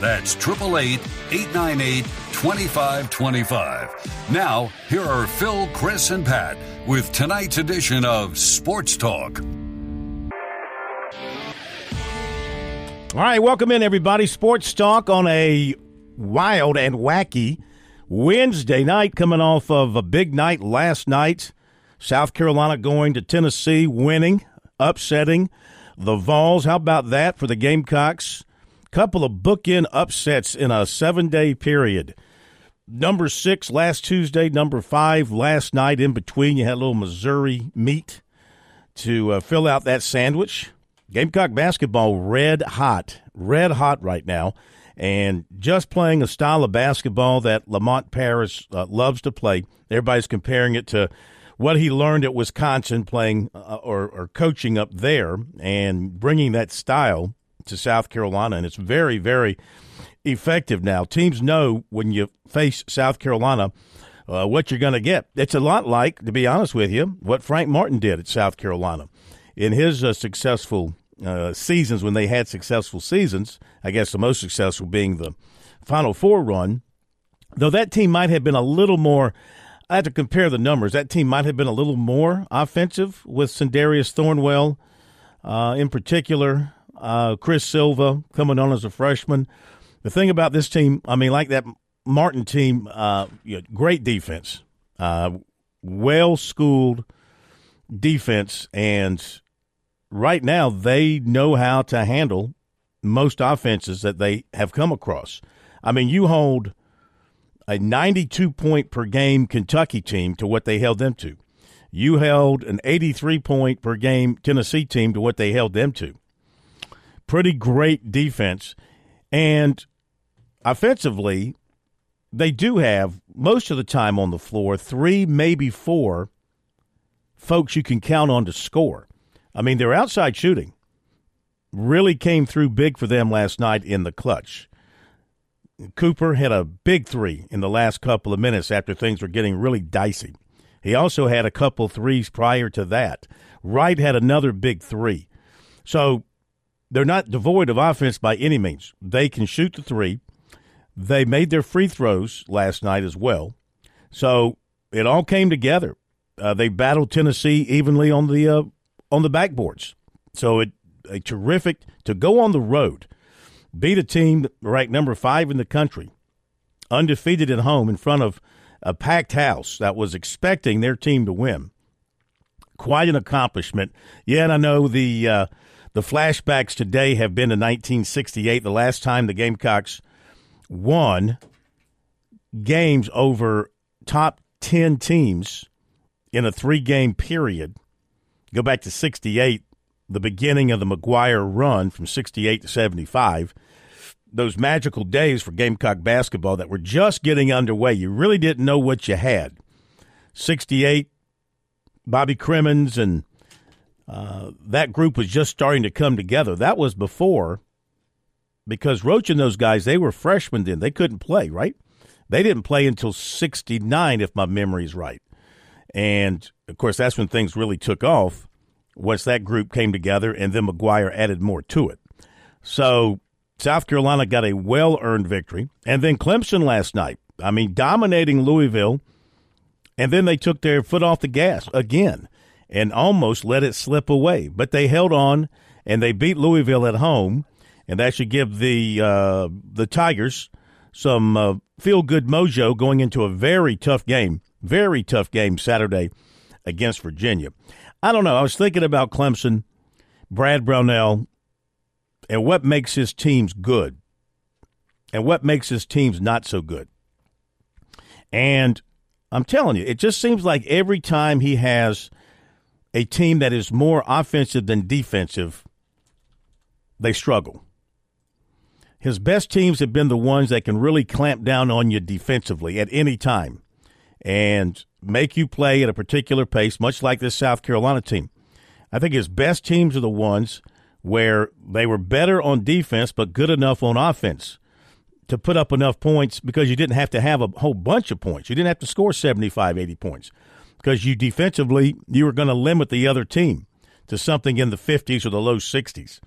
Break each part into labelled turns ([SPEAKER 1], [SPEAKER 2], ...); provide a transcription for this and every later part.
[SPEAKER 1] That's 888 898 2525. Now, here are Phil, Chris, and Pat with tonight's edition of Sports Talk.
[SPEAKER 2] All right, welcome in, everybody. Sports Talk on a wild and wacky Wednesday night, coming off of a big night last night. South Carolina going to Tennessee, winning, upsetting the Vols. How about that for the Gamecocks? Couple of bookend upsets in a seven day period. Number six last Tuesday, number five last night. In between, you had a little Missouri meat to uh, fill out that sandwich. Gamecock basketball red hot, red hot right now, and just playing a style of basketball that Lamont Paris uh, loves to play. Everybody's comparing it to what he learned at Wisconsin, playing uh, or, or coaching up there, and bringing that style to South Carolina, and it's very, very effective now. Teams know when you face South Carolina uh, what you're going to get. It's a lot like, to be honest with you, what Frank Martin did at South Carolina in his uh, successful uh, seasons when they had successful seasons. I guess the most successful being the Final Four run. Though that team might have been a little more. I have to compare the numbers. That team might have been a little more offensive with Sindarius Thornwell, uh, in particular, uh, Chris Silva coming on as a freshman. The thing about this team, I mean, like that Martin team, uh, you know, great defense, uh, well schooled defense, and right now they know how to handle most offenses that they have come across. I mean, you hold a 92 point per game Kentucky team to what they held them to. You held an 83 point per game Tennessee team to what they held them to pretty great defense. And offensively, they do have most of the time on the floor three, maybe four folks you can count on to score. I mean, their outside shooting really came through big for them last night in the clutch. Cooper had a big three in the last couple of minutes after things were getting really dicey. He also had a couple threes prior to that. Wright had another big three. So they're not devoid of offense by any means. They can shoot the three. They made their free throws last night as well. So it all came together. Uh, they battled Tennessee evenly on the uh, on the backboards. So it a terrific to go on the road, beat a team ranked number five in the country, undefeated at home in front of a packed house that was expecting their team to win. Quite an accomplishment. Yeah, and I know the uh, the flashbacks today have been to 1968, the last time the Gamecocks won games over top 10 teams in a three game period. Go back to 68, the beginning of the McGuire run from 68 to 75. Those magical days for Gamecock basketball that were just getting underway. You really didn't know what you had. 68, Bobby Cremins and uh, that group was just starting to come together. That was before, because Roach and those guys, they were freshmen then. They couldn't play, right? They didn't play until 69, if my memory's right. And, of course, that's when things really took off once that group came together, and then McGuire added more to it. So South Carolina got a well earned victory. And then Clemson last night. I mean, dominating Louisville. And then they took their foot off the gas again and almost let it slip away. But they held on and they beat Louisville at home, and that should give the uh, the Tigers some uh, feel good mojo going into a very tough game, very tough game Saturday against Virginia. I don't know. I was thinking about Clemson, Brad Brownell, and what makes his teams good, and what makes his teams not so good. And I'm telling you, it just seems like every time he has a team that is more offensive than defensive, they struggle. His best teams have been the ones that can really clamp down on you defensively at any time. and make you play at a particular pace, much like this South Carolina team. I think his best teams are the ones where they were better on defense but good enough on offense to put up enough points because you didn't have to have a whole bunch of points. You didn't have to score 75, 80 points because you defensively, you were going to limit the other team to something in the 50s or the low 60s.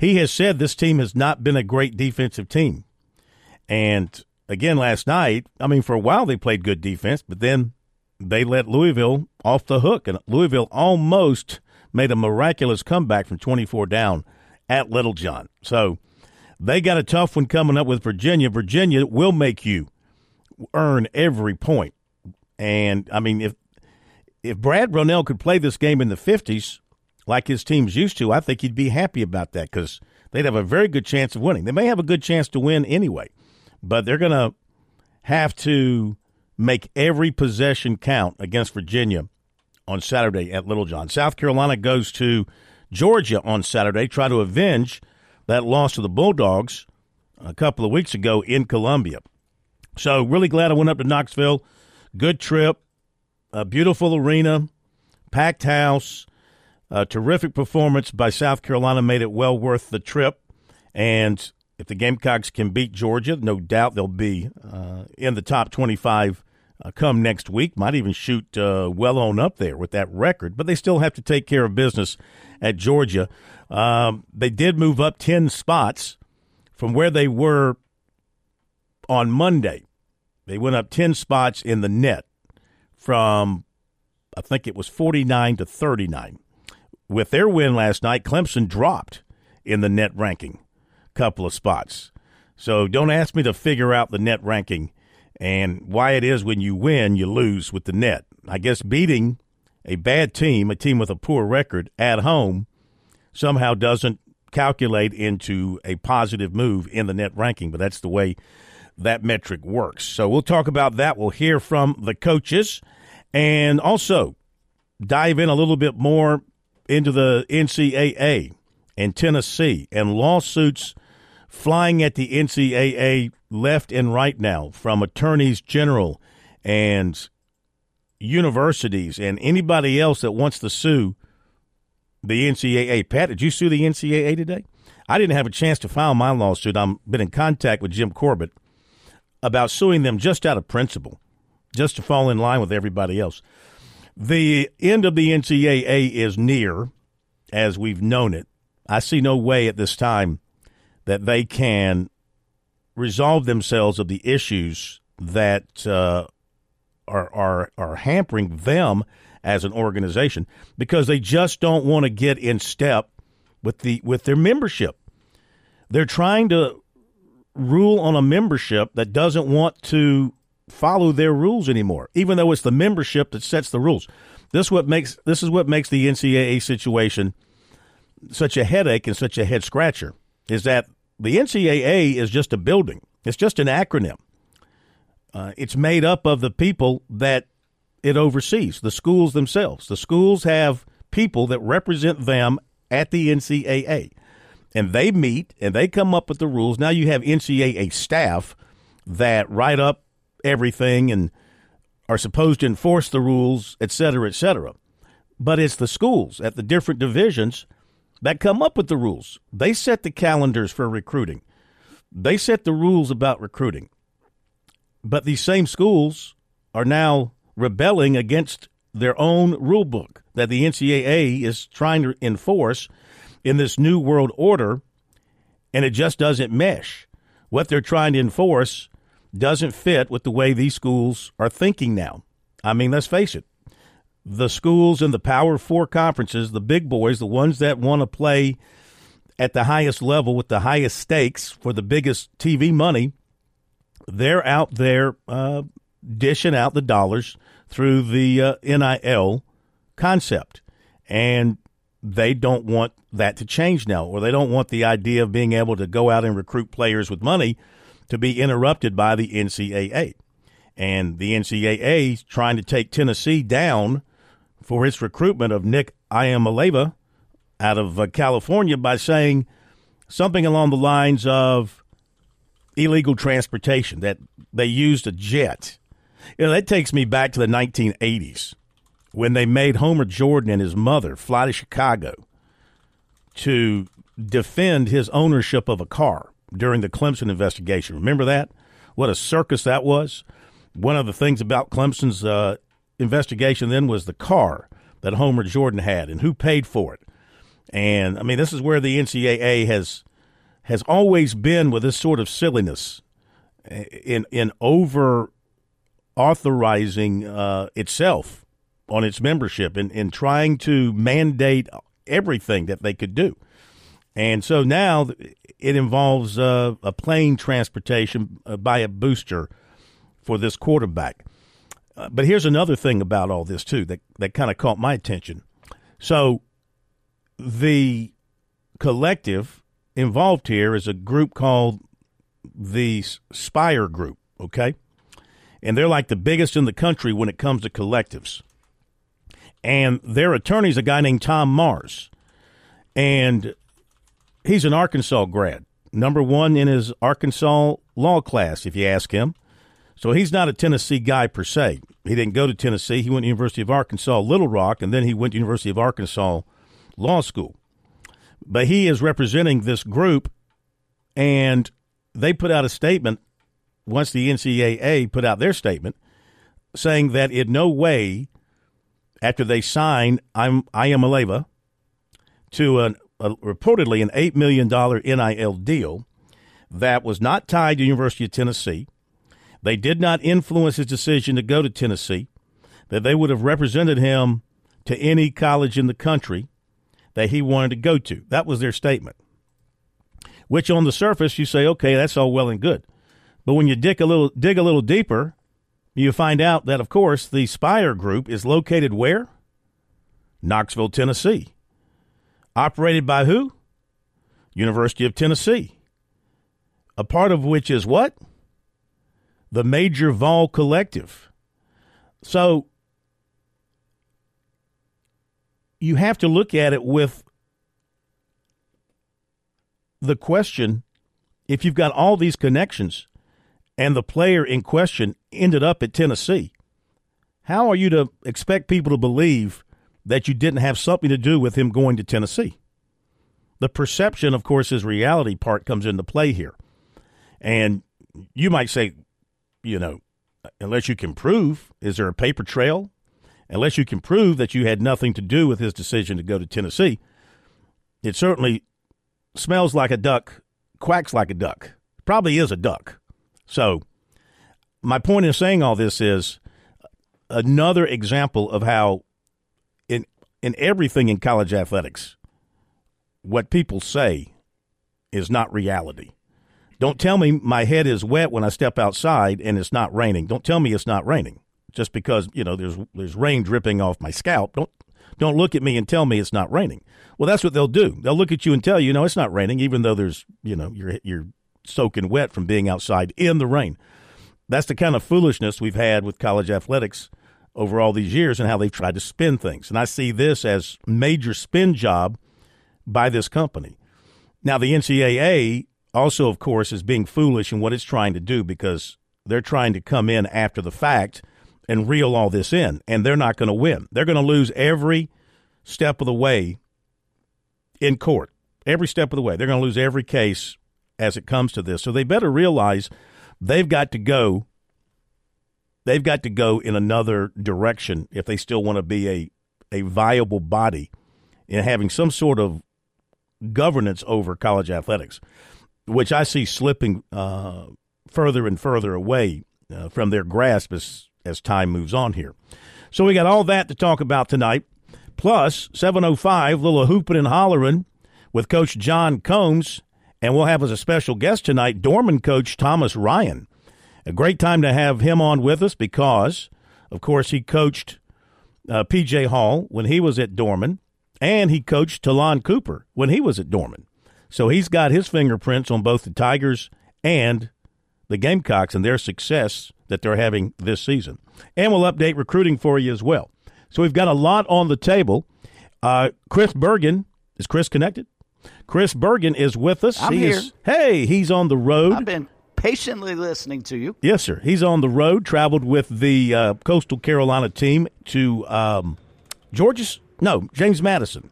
[SPEAKER 2] He has said this team has not been a great defensive team. And again, last night, I mean, for a while they played good defense, but then they let Louisville off the hook. And Louisville almost made a miraculous comeback from 24 down at Littlejohn. So they got a tough one coming up with Virginia. Virginia will make you earn every point. And I mean, if if Brad Brownell could play this game in the 50s like his team's used to, I think he'd be happy about that because they'd have a very good chance of winning. They may have a good chance to win anyway, but they're going to have to make every possession count against Virginia on Saturday at Littlejohn. South Carolina goes to Georgia on Saturday, try to avenge that loss to the Bulldogs a couple of weeks ago in Columbia. So, really glad I went up to Knoxville. Good trip, a beautiful arena, packed house, a terrific performance by South Carolina made it well worth the trip. And if the Gamecocks can beat Georgia, no doubt they'll be uh, in the top 25 uh, come next week. Might even shoot uh, well on up there with that record, but they still have to take care of business at Georgia. Um, they did move up 10 spots from where they were on Monday. They went up 10 spots in the net from, I think it was 49 to 39. With their win last night, Clemson dropped in the net ranking couple of spots. So don't ask me to figure out the net ranking and why it is when you win, you lose with the net. I guess beating a bad team, a team with a poor record at home, somehow doesn't calculate into a positive move in the net ranking, but that's the way that metric works. So we'll talk about that. We'll hear from the coaches and also dive in a little bit more into the NCAA and Tennessee and lawsuits flying at the NCAA left and right now from attorneys general and universities and anybody else that wants to sue the NCAA. Pat, did you sue the NCAA today? I didn't have a chance to file my lawsuit. I've been in contact with Jim Corbett about suing them just out of principle, just to fall in line with everybody else. The end of the NCAA is near, as we've known it. I see no way at this time that they can resolve themselves of the issues that uh, are are are hampering them as an organization because they just don't want to get in step with the with their membership. They're trying to rule on a membership that doesn't want to follow their rules anymore, even though it's the membership that sets the rules. This what makes this is what makes the NCAA situation such a headache and such a head scratcher is that the NCAA is just a building. It's just an acronym. Uh, it's made up of the people that it oversees, the schools themselves. The schools have people that represent them at the NCAA, and they meet and they come up with the rules. Now you have NCAA staff that write up everything and are supposed to enforce the rules, et cetera, et cetera. But it's the schools at the different divisions that come up with the rules. They set the calendars for recruiting. They set the rules about recruiting. But these same schools are now rebelling against their own rule book that the NCAA is trying to enforce in this new world order, and it just doesn't mesh. What they're trying to enforce doesn't fit with the way these schools are thinking now. I mean, let's face it the schools in the Power Four conferences, the big boys, the ones that want to play at the highest level with the highest stakes for the biggest TV money, they're out there uh, dishing out the dollars through the uh, NIL concept. And they don't want that to change now, or they don't want the idea of being able to go out and recruit players with money to be interrupted by the NCAA. And the NCAA is trying to take Tennessee down for its recruitment of Nick Iamaleava out of uh, California by saying something along the lines of illegal transportation, that they used a jet You know, that takes me back to the 1980s when they made Homer Jordan and his mother fly to Chicago to defend his ownership of a car during the Clemson investigation. Remember that? What a circus that was. One of the things about Clemson's uh, investigation then was the car that Homer Jordan had and who paid for it. And I mean, this is where the NCAA has has always been with this sort of silliness in in over authorizing uh, itself on its membership and in trying to mandate everything that they could do. And so now it involves uh, a plane transportation uh, by a booster for this quarterback. Uh, but here's another thing about all this too that that kind of caught my attention. So the collective involved here is a group called the Spyre Group, okay? And they're like the biggest in the country when it comes to collectives. And their attorney's a guy named Tom Mars. And he's an Arkansas grad, number one in his Arkansas law class, if you ask him. So he's not a Tennessee guy per se. He didn't go to Tennessee. He went to University of Arkansas Little Rock, and then he went to University of Arkansas Law School. But he is representing this group, and they put out a statement once the NCAA put out their statement saying that in no way, after they signed I'm Iamaleava to an, a, reportedly an $8 million NIL deal that was not tied to University of Tennessee. They did not influence his decision to go to Tennessee, that they would have represented him to any college in the country that he wanted to go to. That was their statement. Which on the surface you say, okay, that's all well and good. But when you dig a little dig a little deeper, you find out that of course the Spyre group is located where? Knoxville, Tennessee. Operated by who? University of Tennessee. A part of which is what? The Major Vol Collective. So you have to look at it with the question if you've got all these connections and the player in question ended up at Tennessee, how are you to expect people to believe that you didn't have something to do with him going to Tennessee? The perception, of course, is reality part comes into play here. And you might say, you know, unless you can prove, is there a paper trail? unless you can prove that you had nothing to do with his decision to go to Tennessee, it certainly smells like a duck, quacks like a duck. Probably is a duck. So, my point in saying all this is another example of how, in in everything in college athletics, what people say is not reality. Don't tell me my head is wet when I step outside and it's not raining. Don't tell me it's not raining just because you know there's there's rain dripping off my scalp. Don't don't look at me and tell me it's not raining. Well, that's what they'll do. They'll look at you and tell you, no, it's not raining, even though there's you know you're you're soaking wet from being outside in the rain. That's the kind of foolishness we've had with college athletics over all these years and how they've tried to spin things. And I see this as major spin job by this company. Now the NCAA also, of course, is being foolish in what it's trying to do because they're trying to come in after the fact and reel all this in, and they're not going to win. They're going to lose every step of the way in court. Every step of the way. They're going to lose every case as it comes to this. So they better realize they've got to go they've got to go in another direction if they still want to be a a viable body in having some sort of governance over college athletics, which I see slipping uh, further and further away uh, from their grasp as as time moves on here. So we got all that to talk about tonight. Plus, 705, little hooping and hollering with Coach John Combs. And we'll have as a special guest tonight Dorman coach Thomas Ryan. A great time to have him on with us because, of course, he coached uh, PJ Hall when he was at Dorman, and he coached Ta'Lon Cooper when he was at Dorman. So he's got his fingerprints on both the Tigers and the Gamecocks and their success that they're having this season. And we'll update recruiting for you as well. So we've got a lot on the table. Uh, Chris Bergen, is Chris connected? Chris Bergen is with us.
[SPEAKER 3] I'm
[SPEAKER 2] he
[SPEAKER 3] here.
[SPEAKER 2] Is, hey, he's on the road.
[SPEAKER 3] I've been patiently listening to you.
[SPEAKER 2] Yes, sir. He's on the road, traveled with the uh, Coastal Carolina team to um, George's. No, James Madison.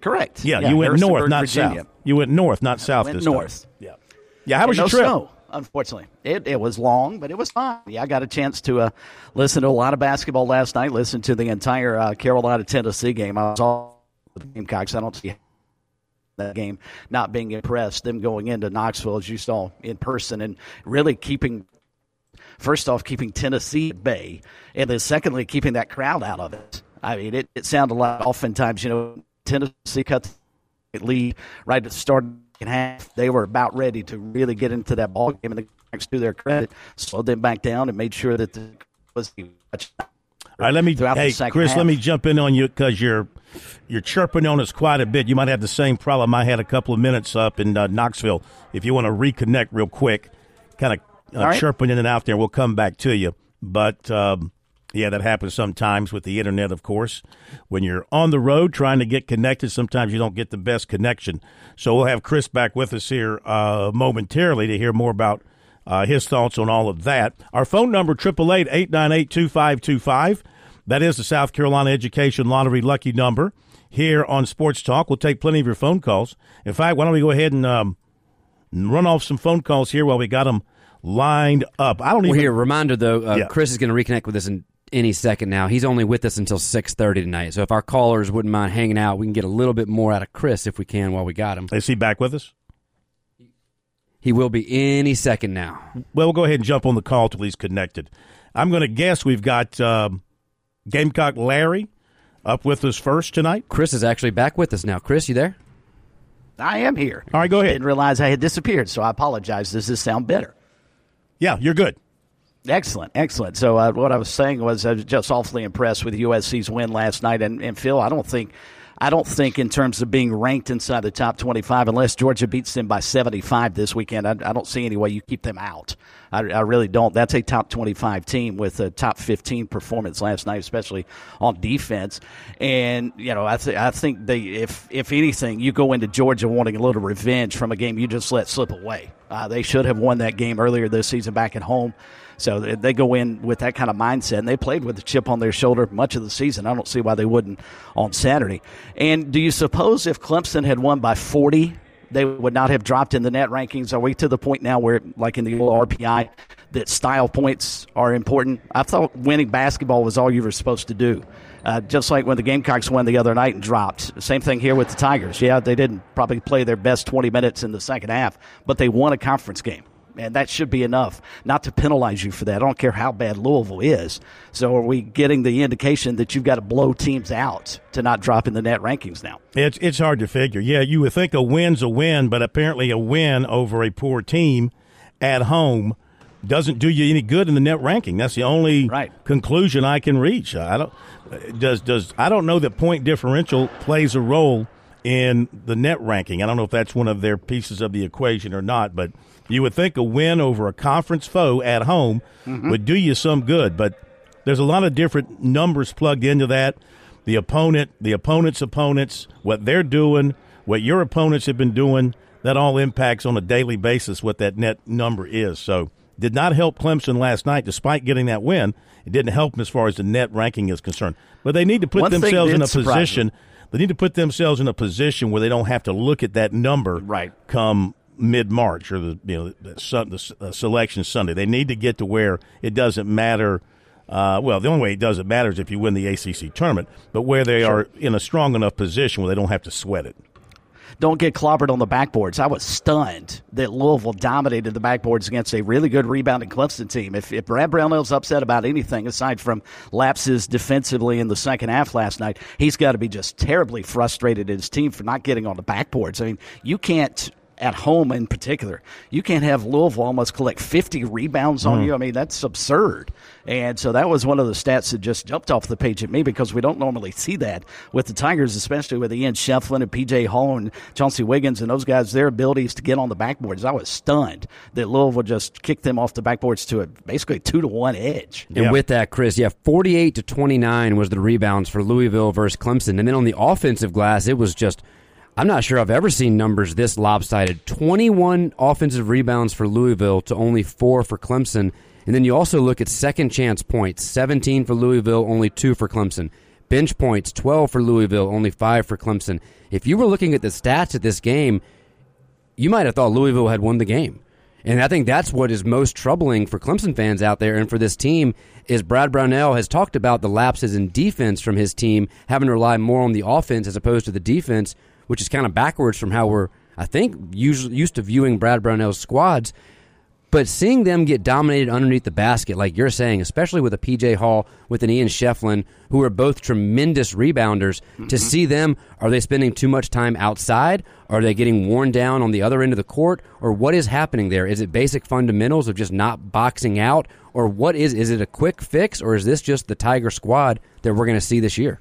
[SPEAKER 3] Correct.
[SPEAKER 2] Yeah, you went north, not
[SPEAKER 3] Virginia.
[SPEAKER 2] south. You went north, not south.
[SPEAKER 3] Went
[SPEAKER 2] this
[SPEAKER 3] north.
[SPEAKER 2] Time. Yeah. Yeah. How was
[SPEAKER 3] And
[SPEAKER 2] your
[SPEAKER 3] no
[SPEAKER 2] trip?
[SPEAKER 3] Snow, unfortunately, it it was long, but it was fun. Yeah, I got a chance to uh, listen to a lot of basketball last night. Listen to the entire uh, Carolina Tennessee game. I was all the Gamecocks. I don't see that game not being impressed. Them going into Knoxville as you saw in person and really keeping. First off, keeping Tennessee at bay, and then secondly, keeping that crowd out of it. I mean, it, it sounded like oftentimes, you know, Tennessee cut the lead right at the start second half. They were about ready to really get into that ball game, and the Cowboys, to their credit, slowed them back down and made sure that the was
[SPEAKER 2] All right, let me. Hey, Chris,
[SPEAKER 3] half.
[SPEAKER 2] let me jump in on you because you're you're chirping on us quite a bit. You might have the same problem I had a couple of minutes up in uh, Knoxville. If you want to reconnect real quick, kind of uh,
[SPEAKER 3] right.
[SPEAKER 2] chirping in and out there, we'll come back to you. But um, yeah, that happens sometimes with the internet. Of course, when you're on the road trying to get connected, sometimes you don't get the best connection. So we'll have Chris back with us here uh, momentarily to hear more about uh, his thoughts on all of that. Our phone number, 888-898-2525. That is the South Carolina Education Lottery lucky number here on Sports Talk. We'll take plenty of your phone calls. In fact, why don't we go ahead and um, run off some phone calls here while we got them lined up. I don't
[SPEAKER 4] Well,
[SPEAKER 2] even.
[SPEAKER 4] here, reminder though, uh,
[SPEAKER 2] Yeah.
[SPEAKER 4] Chris is going to reconnect with us in any second now. He's only with us until six thirty tonight. So if our callers wouldn't mind hanging out, we can get a little bit more out of Chris if we can while we got him.
[SPEAKER 2] Is he back with us?
[SPEAKER 4] He will be any second now.
[SPEAKER 2] Well, we'll go ahead and jump on the call till he's connected. I'm going to guess we've got um, Gamecock Larry up with us first tonight.
[SPEAKER 4] Chris is actually back with us now. Chris, you there?
[SPEAKER 3] I am here.
[SPEAKER 2] All right, go ahead.
[SPEAKER 3] Didn't realize I had disappeared, so I apologize. Does this sound better?
[SPEAKER 2] Yeah, you're good.
[SPEAKER 3] Excellent, excellent. So uh, what I was saying was I was just awfully impressed with USC's win last night, and, and Phil, I don't think, I don't think in terms of being ranked inside the top twenty-five, unless Georgia beats them by seventy-five this weekend, I, I don't see any way you keep them out. I, I really don't. That's a top twenty-five team with a top fifteen performance last night, especially on defense. And you know, I, th- I think they, if if anything, you go into Georgia wanting a little revenge from a game you just let slip away. Uh, they should have won that game earlier this season back at home. So they- go in with that kind of mindset, and they played with a chip on their shoulder much of the season. I don't see why they wouldn't on Saturday. And do you suppose if Clemson had won by 40, they would not have dropped in the net rankings? Are we to the point now where, like in the old RPI, that style points are important? I thought winning basketball was all you were supposed to do. Uh, just like when the Gamecocks won the other night and dropped. Same thing here with the Tigers. Yeah, they didn't probably play their best 20 minutes in the second half, but they won a conference game and that should be enough not to penalize you for that. I don't care how bad Louisville is. So are we getting the indication that you've got to blow teams out to not drop in the net rankings now?
[SPEAKER 2] It's it's hard to figure. Yeah, you would think a win's a win, but apparently a win over a poor team at home doesn't do you any good in the net ranking. That's the only
[SPEAKER 3] Right.
[SPEAKER 2] conclusion I can reach. I don't does does I don't know that point differential plays a role in the net ranking. I don't know if that's one of their pieces of the equation or not, but you would think a win over a conference foe at home would do you some good, but there's a lot of different numbers plugged into that. The opponent, the opponent's opponents, what they're doing, what your opponents have been doing, that all impacts on a daily basis what that net number is. So, did not help Clemson last night, despite getting that win. It didn't help them as far as the net ranking is concerned. But they need to put
[SPEAKER 3] One
[SPEAKER 2] themselves in a position. They need to put themselves in a position where they don't have to look at that number
[SPEAKER 3] Right.
[SPEAKER 2] come mid March or the you know the, the uh, selection Sunday. They need to get to where it doesn't matter. Uh, well, the only way it doesn't matter is if you win the ACC tournament, but where they are in a strong enough position where they don't have to sweat it.
[SPEAKER 3] Don't get clobbered on the backboards. I was stunned that Louisville dominated the backboards against a really good rebounding Clemson team. If, if Brad Brownell's upset about anything aside from lapses defensively in the second half last night, he's got to be just terribly frustrated at his team for not getting on the backboards. I mean, you can't at home in particular. You can't have Louisville almost collect 50 rebounds on you. Mm. I mean, that's absurd. And so that was one of the stats that just jumped off the page at me because we don't normally see that with the Tigers, especially with Ian Schieffelin and PJ Hall and Chauncey Wiggins and those guys, their abilities to get on the backboards. I was stunned that Louisville just kicked them off the backboards to a basically two to one edge.
[SPEAKER 4] And
[SPEAKER 2] Yeah.
[SPEAKER 4] with that, Chris, yeah, 48 to 29 was the rebounds for Louisville versus Clemson. And then on the offensive glass, it was just I'm not sure I've ever seen numbers this lopsided. 21 offensive rebounds for Louisville to only four for Clemson. And then you also look at second chance points 17 for Louisville, only two for Clemson. Bench points 12 for Louisville, only five for Clemson. If you were looking at the stats at this game, you might have thought Louisville had won the game. And I think that's what is most troubling for Clemson fans out there and for this team is Brad Brownell has talked about the lapses in defense from his team having to rely more on the offense as opposed to the defense, which is kind of backwards from how we're I think used to viewing Brad Brownell's squads. But seeing them get dominated underneath the basket, like you're saying, especially with a PJ Hall, with an Ian Schieffelin, who are both tremendous rebounders, mm-hmm. to see them, are they spending too much time outside? Are they getting worn down on the other end of the court? Or what is happening there? Is it basic fundamentals of just not boxing out? Or what is, is it a quick fix? Or is this just the Tiger squad that we're going to see this year?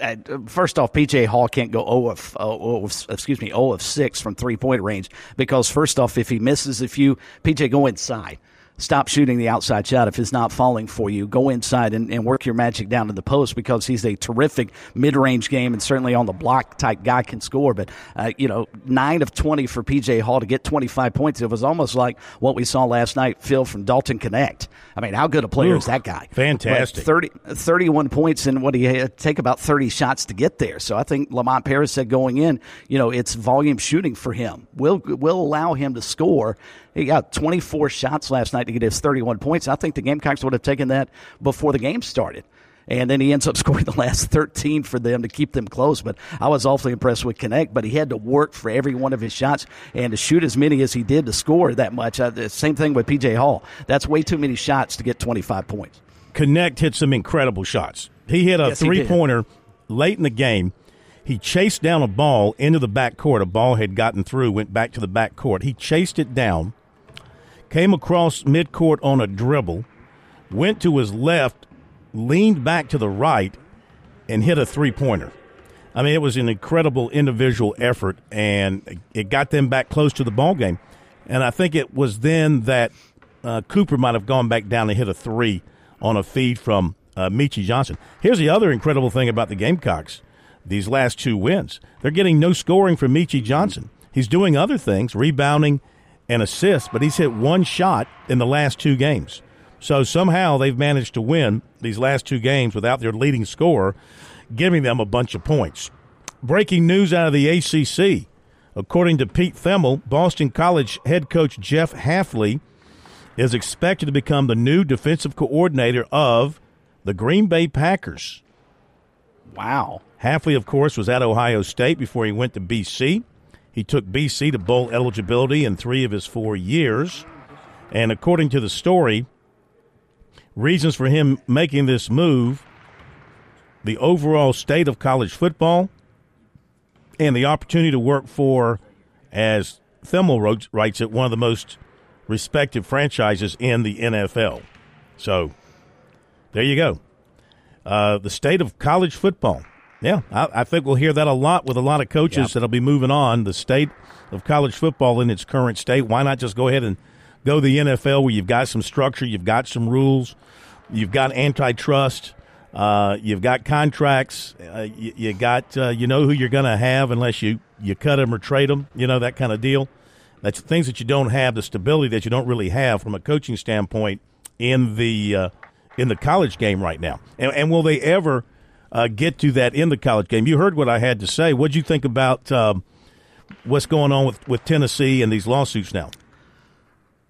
[SPEAKER 3] Uh, first off, PJ Hall can't go 0 of, uh, 0 of, excuse me 0 of 6 from three point range because first off, if he misses, a few, PJ go inside, stop shooting the outside shot if it's not falling for you. Go inside and, and work your magic down to the post because he's a terrific mid range game and certainly on the block type guy can score. But, uh, you know, 9 of 20 for PJ Hall to get 25 points. It was almost like what we saw last night, Phil, from Dalton Knecht. I mean, how good a player Ooh, is that guy?
[SPEAKER 2] Fantastic.
[SPEAKER 3] 30, 31 points and what he had take about 30 shots to get there. So I think Lamont Paris said going in, you know, it's volume shooting for him. We'll, we'll allow him to score he got 24 shots last night to get his 31 points. I think the Gamecocks would have taken that before the game started. And then he ends up scoring the last 13 for them to keep them close. But I was awfully impressed with Knecht, but he had to work for every one of his shots and to shoot as many as he did to score that much. Uh, same thing with PJ Hall. That's way too many shots to get 25 points.
[SPEAKER 2] Knecht hit some incredible shots. He hit a yes, three pointer late in the game. He chased down a ball into the back court. A ball had gotten through, went back to the back court. He chased it down came across midcourt on a dribble, went to his left, leaned back to the right, and hit a three pointer. I mean, it was an incredible individual effort, and it got them back close to the ball game. And I think it was then that uh, Cooper might have gone back down and hit a three on a feed from uh, Meechie Johnson. Here's the other incredible thing about the Gamecocks: these last two wins, they're getting no scoring from Meechie Johnson. He's doing other things, rebounding and assists, but he's hit one shot in the last two games. So somehow they've managed to win these last two games without their leading scorer giving them a bunch of points. Breaking news out of the ACC. According to Pete Thamel, Boston College head coach Jeff Hafley is expected to become the new defensive coordinator of the Green Bay Packers.
[SPEAKER 3] Wow.
[SPEAKER 2] Hafley, of course, was at Ohio State before he went to BC. He took BC to bowl eligibility in three of his four years. And according to the story, reasons for him making this move the overall state of college football and the opportunity to work for, as Thamel writes it, one of the most respected franchises in the NFL. So there you go. Uh, the state of college football. Yeah, I, I, think we'll hear that a lot with a lot of coaches yep. that'll be moving on. The state of college football in its current state. Why not just go ahead and go the NFL where you've got some structure, you've got some rules, you've got antitrust, uh, you've got contracts, uh, you, you, got uh, you know who you're going to have unless you you cut them or trade them. You know that kind of deal. That's things that you don't have, the stability that you don't really have from a coaching standpoint in the uh, in the college game right now. And, and will they ever? Uh, get to that in the college game. You heard what I had to say. What do you think about um, what's going on with, with Tennessee and these lawsuits now?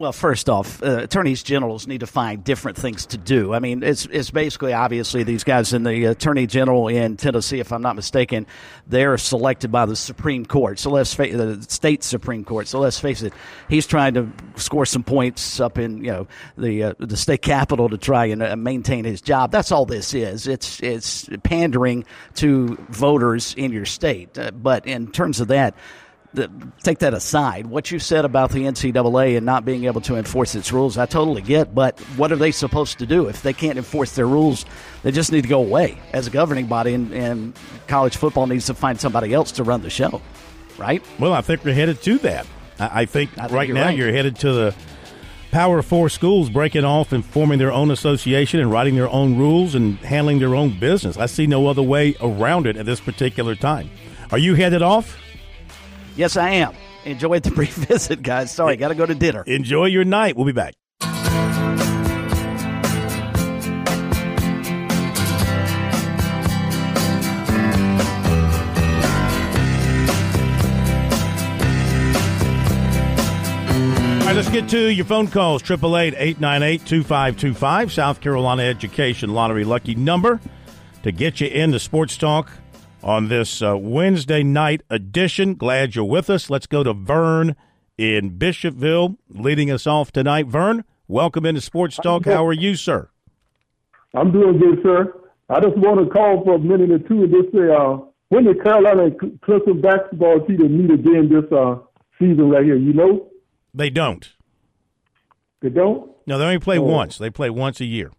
[SPEAKER 3] Well, first off, uh, attorneys generals need to find different things to do. I mean, it's it's basically obviously these guys in the attorney general in Tennessee, if I'm not mistaken, they're selected by the Supreme Court. So let's the state Supreme Court. So let's face it, he's trying to score some points up in you know the uh, the state capital to try and uh, maintain his job. That's all this is. It's it's pandering to voters in your state. Uh, but in terms of that take that aside. What you said about the NCAA and not being able to enforce its rules, I totally get. But what are they supposed to do if they can't enforce their rules? They just need to go away as a governing body, and, and college football needs to find somebody else to run the show, right?
[SPEAKER 2] Well, I think we're headed to that. I, I think, I think right you're now right. you're headed to the Power Four schools breaking off and forming their own association and writing their own rules and handling their own business. I see no other way around it at this particular time. Are you headed off?
[SPEAKER 3] Yes, I am. Enjoy the brief visit, guys. Sorry, got to go to dinner.
[SPEAKER 2] Enjoy your night. We'll be back. All right, let's get to your phone calls. 888-898-2525, South Carolina Education Lottery lucky number to get you into Sports Talk on this uh, Wednesday night edition. Glad you're with us. Let's go to Vern in Bishopville leading us off tonight. Vern, welcome into Sports Talk. How are you, sir?
[SPEAKER 5] I'm doing good, sir. I just want to call for a minute or two and just say, uh, when the Carolina and Clemson basketball team meet again this uh, season right here, you know?
[SPEAKER 2] They don't.
[SPEAKER 5] They don't?
[SPEAKER 2] No, they only play
[SPEAKER 5] Oh.
[SPEAKER 2] once. They play once a year.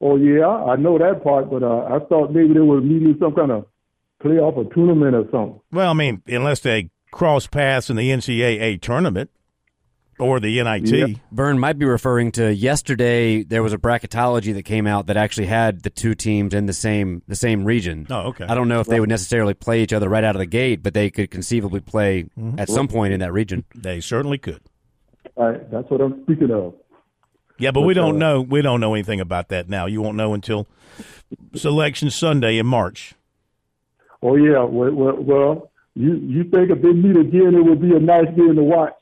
[SPEAKER 5] Oh, yeah, I know that part, but uh, I thought maybe they were meeting some kind of playoff or tournament or something.
[SPEAKER 2] Well, I mean, unless they cross paths in the NCAA tournament or the NIT.
[SPEAKER 5] Yeah.
[SPEAKER 4] Vern might be referring to yesterday. There was a bracketology that came out that actually had the two teams in the same the same region.
[SPEAKER 2] Oh, okay.
[SPEAKER 4] I don't know if they would necessarily play each other right out of the gate, but they could conceivably play
[SPEAKER 2] Mm-hmm.
[SPEAKER 4] at some point in that region.
[SPEAKER 2] They certainly could.
[SPEAKER 5] All right, that's what I'm speaking of.
[SPEAKER 2] Yeah, but we don't
[SPEAKER 5] uh,
[SPEAKER 2] know. We don't know anything about that now. You won't know until Selection Sunday in March.
[SPEAKER 5] Oh, yeah, well, well, well you, you think if they meet again, it would be a nice game to watch.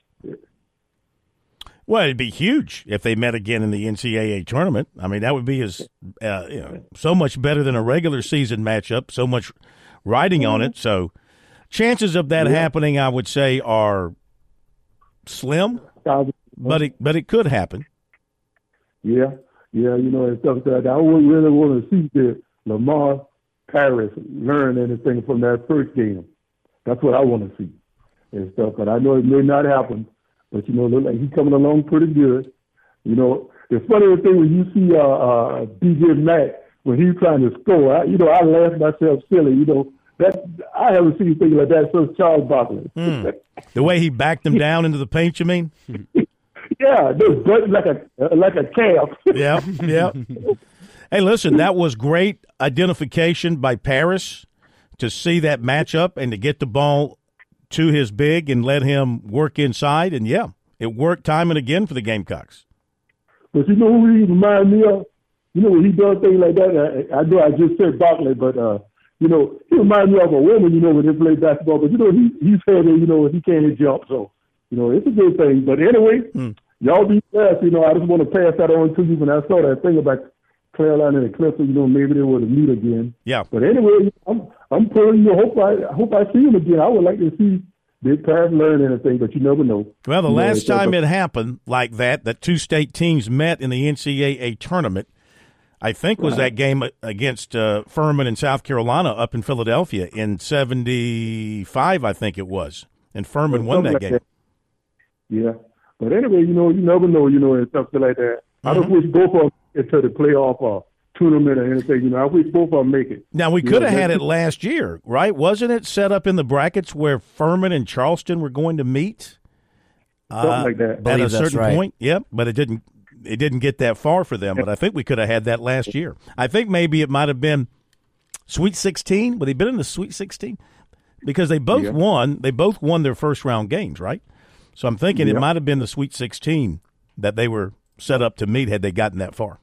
[SPEAKER 2] Well, it'd be huge if they met again in the NCAA tournament. I mean, that would be as uh, you know so much better than a regular season matchup. So much riding on it. So chances of that happening, I would say, are slim. But it but it could happen.
[SPEAKER 5] Yeah, yeah, you know, and stuff like that. I would really want to see the Lamar Paris learn anything from that first game. That's what I want to see and stuff. But I know it may not happen. But you know, look like he's coming along pretty good. You know, the thing when you see uh, uh, DJ Mack when he's trying to score. I, you know, I laugh myself silly. You know, that I haven't seen things like that since Charles Barkley.
[SPEAKER 2] The way he backed them down into the paint, you mean?
[SPEAKER 5] yeah, just button like a like a calf.
[SPEAKER 2] Yeah, yeah. Hey, listen, that was great identification by Paris to see that matchup and to get the ball to his big and let him work inside. And yeah, it worked time and again for the Gamecocks.
[SPEAKER 5] But you know who he remind me of? You know when he does things like that. I, I know I just said Barkley, but uh, you know he reminds me of a woman. You know when they play basketball, but you know he he's heavy. You know he can't jump, so you know it's a good thing. But anyway, y'all be blessed. You know I just want to pass that on to you when I saw that thing about Carolina and Clemson. You know maybe they would meet again.
[SPEAKER 2] Yeah.
[SPEAKER 5] But anyway, I'm I'm pulling you. Hope I hope I see him again. I would like to see Big Paris learn anything, but you never know.
[SPEAKER 2] Well, the
[SPEAKER 5] You know,
[SPEAKER 2] last
[SPEAKER 5] a-
[SPEAKER 2] time it happened like that, that two state teams met in the NCAA tournament, I think was that game against uh, Furman in South Carolina up in Philadelphia in 75, I think it was. And Furman won that
[SPEAKER 5] like
[SPEAKER 2] game.
[SPEAKER 5] Yeah. But anyway, you know, you never know, you know, and something like that. I
[SPEAKER 2] Mm-hmm.
[SPEAKER 5] don't wish both of them into the playoff or tournament or anything. You know, I wish both of them make it.
[SPEAKER 2] Now we could have had it last year, right? Wasn't it set up in the brackets where Furman and Charleston were going to meet
[SPEAKER 5] Something
[SPEAKER 2] uh,
[SPEAKER 5] like that.
[SPEAKER 2] at a certain
[SPEAKER 4] right.
[SPEAKER 2] point? Yep, but it didn't. It didn't get that far for them. But I think we could have had that last year. I think maybe it might have been Sweet Sixteen. Would they been in the Sweet Sixteen? Because they both
[SPEAKER 5] Yeah.
[SPEAKER 2] won. They both won their first round games, right? So I'm thinking it might have been the Sweet Sixteen that they were set up to meet had they gotten that far.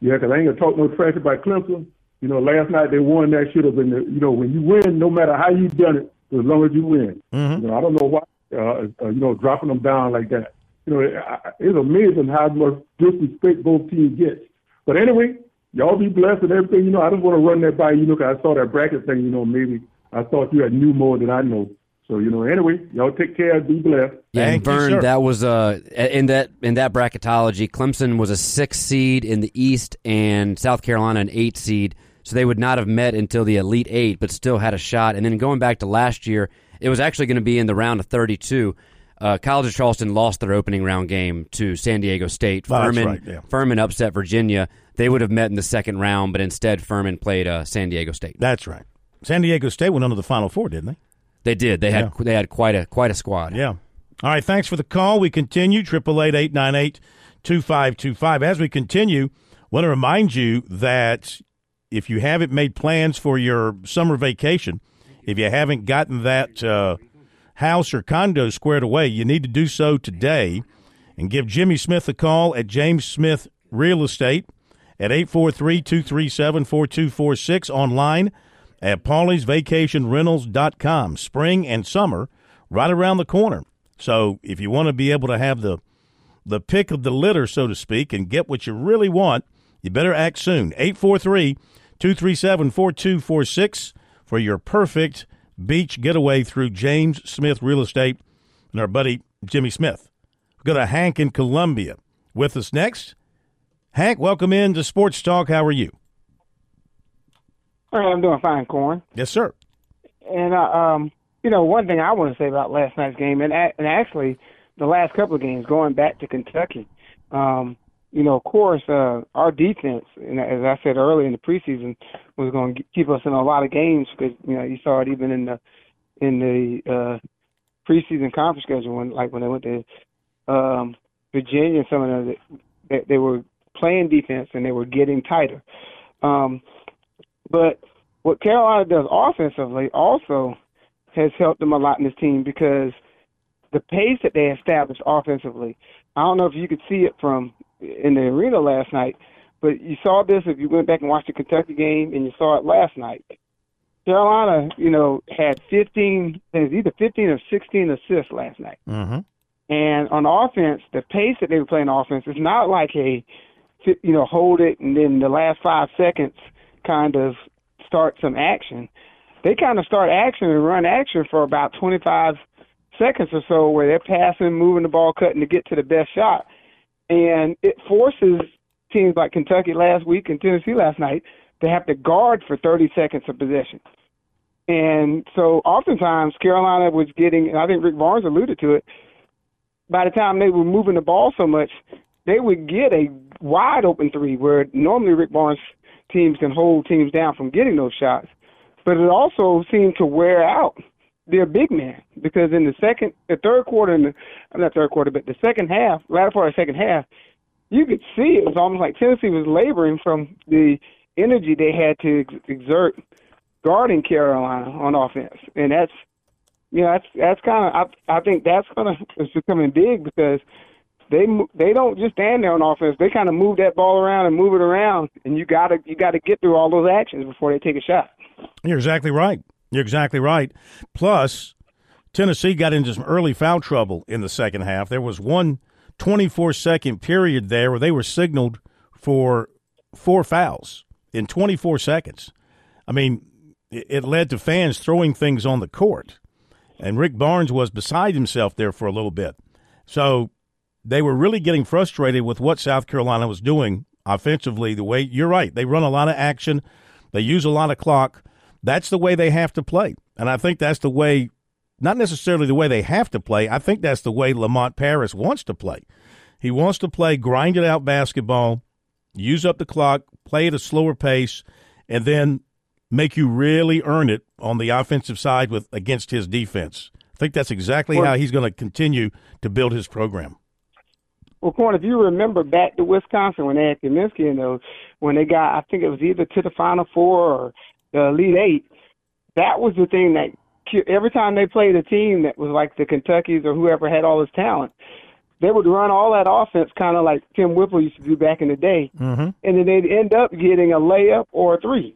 [SPEAKER 5] Yeah, 'cause I ain't gonna talk no trash about Clemson. You know, last night they won. That should have been. The, you know, when you win, no matter how you done it, as long as you win.
[SPEAKER 2] Mm-hmm.
[SPEAKER 5] You know, I don't know why. Uh, uh, you know, dropping them down like that. You know, it, I- it's amazing how much disrespect both teams get. But anyway, y'all be blessed and everything. You know, I just want to run that by you. Know, 'cause I saw that bracket thing. You know, maybe I thought you had knew more than I know. So you know, anyway, y'all take care. Be blessed.
[SPEAKER 4] Yeah, and
[SPEAKER 2] you,
[SPEAKER 4] Vern,
[SPEAKER 2] sir.
[SPEAKER 4] that was uh in that in that bracketology, Clemson was a six seed in the East, and South Carolina an eight seed. So they would not have met until the Elite Eight, but still had a shot. And then going back to last year, it was actually going to be in the round of 32. Uh, College of Charleston lost their opening round game to San Diego State.
[SPEAKER 2] Oh, that's
[SPEAKER 4] Furman,
[SPEAKER 2] right, yeah.
[SPEAKER 4] Furman upset Virginia. They would have met in the second round, but instead Furman played uh, San Diego State.
[SPEAKER 2] That's right. San Diego State went on to the Final Four, didn't they?
[SPEAKER 4] They did. They had they had quite a quite a squad.
[SPEAKER 2] Yeah. All right, thanks for the call. We continue, 888 As we continue, want to remind you that if you haven't made plans for your summer vacation, if you haven't gotten that uh, house or condo squared away, you need to do so today and give Jimmy Smith a call at James Smith Real Estate at 843-237-4246 online at pauliesvacationrentals.com. Spring and summer right around the corner. So if you want to be able to have the the pick of the litter, so to speak, and get what you really want, you better act soon. 843-237-4246 for your perfect beach getaway through James Smith Real Estate and our buddy Jimmy Smith. we go to Hank in Columbia. With us next, Hank, welcome in to Sports Talk. How are you?
[SPEAKER 6] Well, I'm doing fine, Corn.
[SPEAKER 2] Yes, sir.
[SPEAKER 6] And uh, um, you know, one thing I want to say about last night's game, and and actually the last couple of games, going back to Kentucky, um, you know, of course, uh, our defense, and as I said earlier in the preseason, was going to keep us in a lot of games because you know you saw it even in the in the uh, preseason conference schedule when like when they went to um, Virginia and some of them, they, they were playing defense and they were getting tighter. Um, but what Carolina does offensively also has helped them a lot in this team because the pace that they established offensively. I don't know if you could see it from in the arena last night, but you saw this if you went back and watched the Kentucky game, and you saw it last night. Carolina, you know, had 15, either 15 or 16 assists last night.
[SPEAKER 2] Mm-hmm.
[SPEAKER 6] And on offense, the pace that they were playing offense is not like a, you know, hold it and then the last five seconds kind of start some action. They kind of start action and run action for about 25 seconds or so where they're passing, moving the ball, cutting to get to the best shot. And it forces teams like Kentucky last week and Tennessee last night to have to guard for 30 seconds of possession. And so oftentimes Carolina was getting, and I think Rick Barnes alluded to it, by the time they were moving the ball so much, they would get a wide open three where normally Rick Barnes teams can hold teams down from getting those shots. But it also seemed to wear out their big man because in the second, the third quarter, the, I'm not third quarter, but the second half, latter part of the second half, you could see it was almost like Tennessee was laboring from the energy they had to ex- exert guarding Carolina on offense, and that's you know that's that's kind of I I think that's gonna it's becoming big because they they don't just stand there on offense. They kind of move that ball around and move it around, and you gotta you gotta get through all those actions before they take a shot.
[SPEAKER 2] You're exactly right. You're exactly right. Plus, Tennessee got into some early foul trouble in the second half. There was one 24 second period there where they were signaled for four fouls in 24 seconds. I mean, it led to fans throwing things on the court. And Rick Barnes was beside himself there for a little bit. So they were really getting frustrated with what South Carolina was doing offensively. The way you're right, they run a lot of action, they use a lot of clock. That's the way they have to play, and I think that's the way. Not necessarily the way they have to play. I think that's the way Lamont Paris wants to play. He wants to play grinded out basketball, use up the clock, play at a slower pace, and then make you really earn it on the offensive side with against his defense. I think that's exactly how he's going to continue to build his program.
[SPEAKER 6] Well, Corn, if you remember back to Wisconsin when they had Kaminsky in those, when they got, I think it was either to the Final Four or the Elite Eight, that was the thing that every time they played a team that was like the Kentuckies or whoever had all this talent, they would run all that offense kind of like Tim Whipple used to do back in the day,
[SPEAKER 2] mm-hmm.
[SPEAKER 6] and then they'd end up getting a layup or a three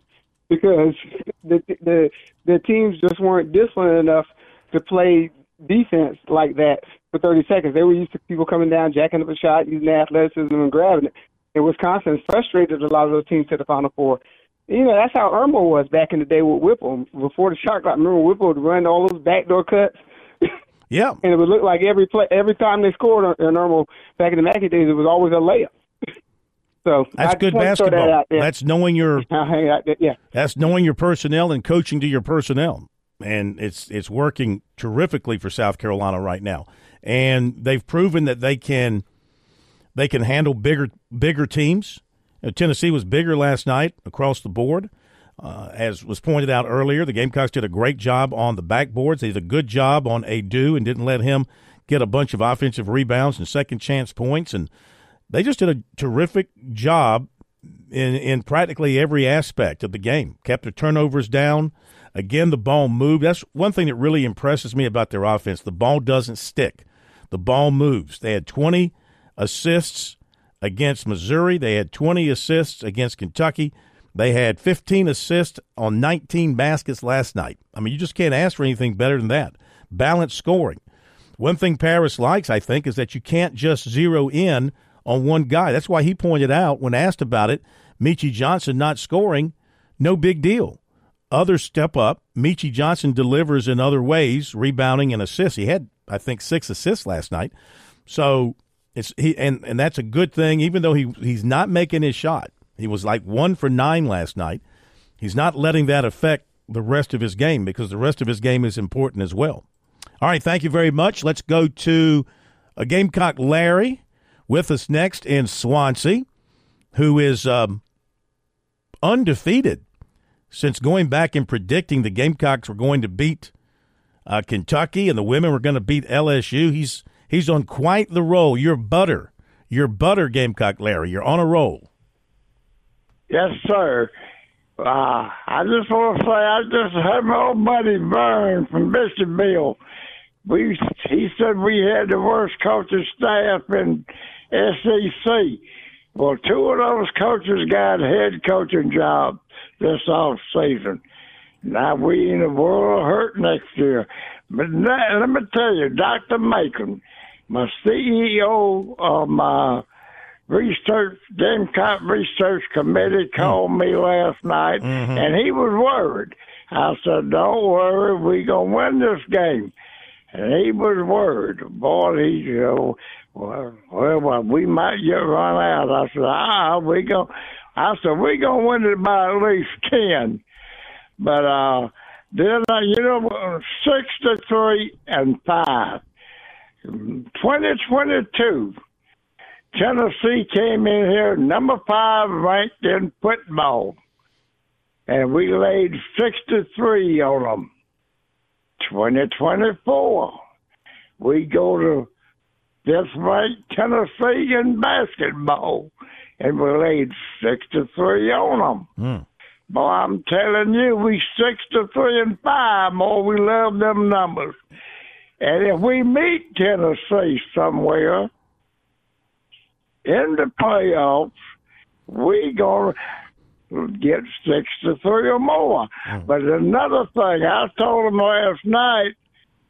[SPEAKER 6] because the the the teams just weren't disciplined enough to play defense like that for 30 seconds. They were used to people coming down, jacking up a shot, using athleticism and grabbing it. And Wisconsin frustrated a lot of those teams to the Final Four. You know, that's how Irmo was back in the day with Whipple. Before the shot clock, remember Whipple would run all those backdoor cuts?
[SPEAKER 2] Yeah.
[SPEAKER 6] and it would look like every play, every time they scored on Irmo back in the McKie days, it was always a layup. so
[SPEAKER 2] that's good basketball. That that's knowing your
[SPEAKER 6] yeah.
[SPEAKER 2] That's knowing your personnel and coaching to your personnel, and it's it's working terrifically for South Carolina right now and they've proven that they can they can handle bigger bigger teams. Tennessee was bigger last night across the board. Uh, as was pointed out earlier, the Gamecocks did a great job on the backboards. They did a good job on Aidoo and didn't let him get a bunch of offensive rebounds and second chance points. And they just did a terrific job in, in practically every aspect of the game. Kept the turnovers down. Again, the ball moved. That's one thing that really impresses me about their offense. The ball doesn't stick, the ball moves. They had 20 assists against Missouri, they had 20 assists against Kentucky. They had 15 assists on 19 baskets last night. I mean, you just can't ask for anything better than that. Balanced scoring. One thing Paris likes, I think, is that you can't just zero in on one guy. That's why he pointed out when asked about it, Meechie Johnson not scoring, no big deal. Others step up. Meechie Johnson delivers in other ways, rebounding and assists. He had, I think, six assists last night. So it's he and, and that's a good thing, even though he he's not making his shot. He was like one for nine last night. He's not letting that affect the rest of his game because the rest of his game is important as well. All right, thank you very much. Let's go to a Gamecock Larry with us next in Swansea, who is um, undefeated since going back and predicting the Gamecocks were going to beat uh, Kentucky and the women were going to beat LSU. He's he's on quite the roll. You're butter. You're butter, Gamecock Larry. You're on a roll.
[SPEAKER 7] Yes, sir. Uh, I just want to say I just had my old buddy Vern from Bishopville. We he said we had the worst coaching staff in SEC. Well, two of those coaches got head coaching jobs this off season. Now we in a world of hurt next year. But now, let me tell you, Dr. Macon, my CEO of my research Gamecock Research Committee called me last night,
[SPEAKER 2] Mm-hmm.
[SPEAKER 7] and he was worried. I said, "Don't worry, we gonna win this game." And he was worried. Boy, he said, well, well, well, we might get run out. I said, "Ah, we go." I said, we're gonna win it by at least 10. But uh, then uh, you know, six to three and five. 2022, Tennessee came in here number five ranked in football, and we laid 63 on them. 2024, we go to this ranked Tennessee in basketball, and we laid 63 on them. Hmm. Boy, I'm telling you, we six to three and five. More, we love them numbers. And if we meet Tennessee somewhere in the playoffs, we gonna get six to three or more. Hmm. But another thing, I told them last night,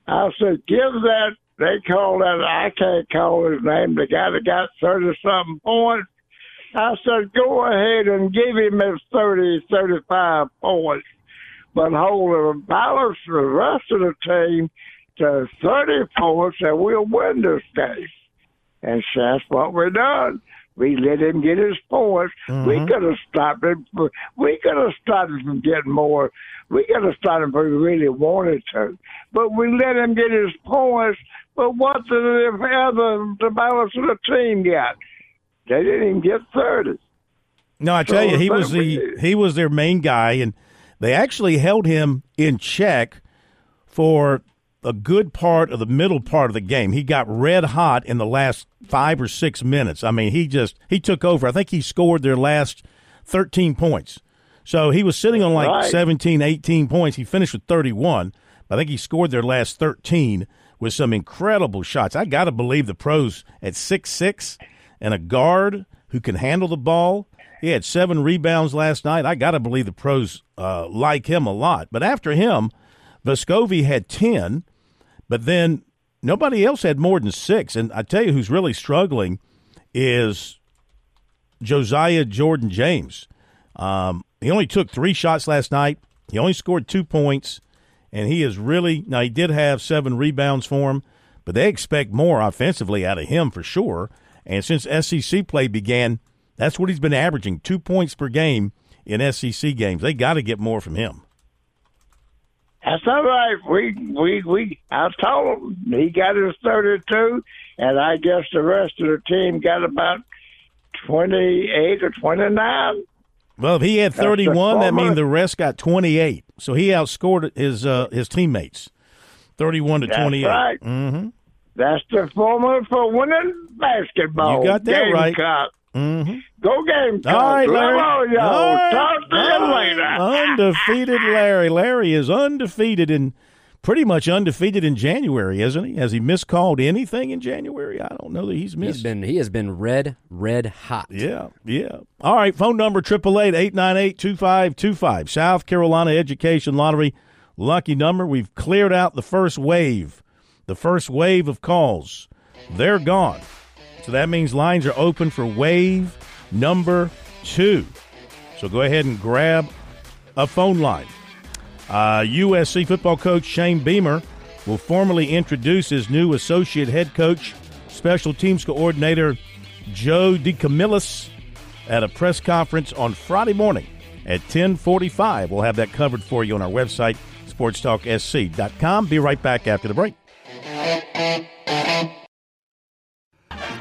[SPEAKER 7] I said, give that. They call that. I can't call his name. The guy that got thirty something points. I said, go ahead and give him his 30, 35 points, but hold the balance the rest of the team to 30 points, and we'll win this game. And so that's what we done. We let him get his points. We mm-hmm. could have stopped him. We could have stopped him from getting more. We could have stopped him if we really wanted to. But we let him get his points. But what did the other uh, the balance of the team got? They didn't even get thirty.
[SPEAKER 2] No, I tell
[SPEAKER 7] So
[SPEAKER 2] you, he was the he was their main guy, and they actually held him in check for a good part of the middle part of the game. He got red hot in the last five or six minutes. I mean, he just he took over. I think he scored their last thirteen points. So he was sitting on like
[SPEAKER 7] Right.
[SPEAKER 2] 17, 18 points. He finished with 31. I think he scored their last 13 with some incredible shots. I got to believe the pros at six six and a guard who can handle the ball. He had seven rebounds last night. I got to believe the pros uh, like him a lot. But after him, Vescovi had 10, but then nobody else had more than six. And I tell you who's really struggling is Josiah Jordan James. Um, he only took three shots last night. He only scored two points, and he is really now. He did have seven rebounds for him, but they expect more offensively out of him for sure. And since SEC play began, that's what he's been averaging two points per game in SEC games. They got to get more from him.
[SPEAKER 7] That's all right. We we we. I told him he got his thirty-two, and I guess the rest of the team got about twenty-eight or twenty-nine.
[SPEAKER 2] Well, if he had 31, that means the rest got 28. So he outscored his uh, his teammates, 31 to
[SPEAKER 7] That's
[SPEAKER 2] 28.
[SPEAKER 7] right.
[SPEAKER 2] Mm-hmm.
[SPEAKER 7] That's the formula for winning basketball.
[SPEAKER 2] You got that right.
[SPEAKER 7] Gamecock.
[SPEAKER 2] Mm-hmm.
[SPEAKER 7] Go Gamecocks.
[SPEAKER 2] All right, Larry.
[SPEAKER 7] Come on.
[SPEAKER 2] All right.
[SPEAKER 7] Talk to
[SPEAKER 2] All
[SPEAKER 7] you later.
[SPEAKER 2] Undefeated Larry. Larry is undefeated and pretty much undefeated in January, isn't he? Has he miscalled anything in January? I don't know that he's
[SPEAKER 4] He's
[SPEAKER 2] missed.
[SPEAKER 4] been he has been red red hot.
[SPEAKER 2] Yeah, yeah. All right, phone number 888-898-2525. South Carolina Education Lottery lucky number. We've cleared out the first wave. The first wave of calls. They're gone. So that means lines are open for wave number 2. So go ahead and grab a phone line. Uh, USC football coach Shane Beamer will formally introduce his new associate head coach, special teams coordinator Joe DeCamillis at a press conference on Friday morning at 1045. We'll have that covered for you on our website, sportstalksc.com. Be right back after the break.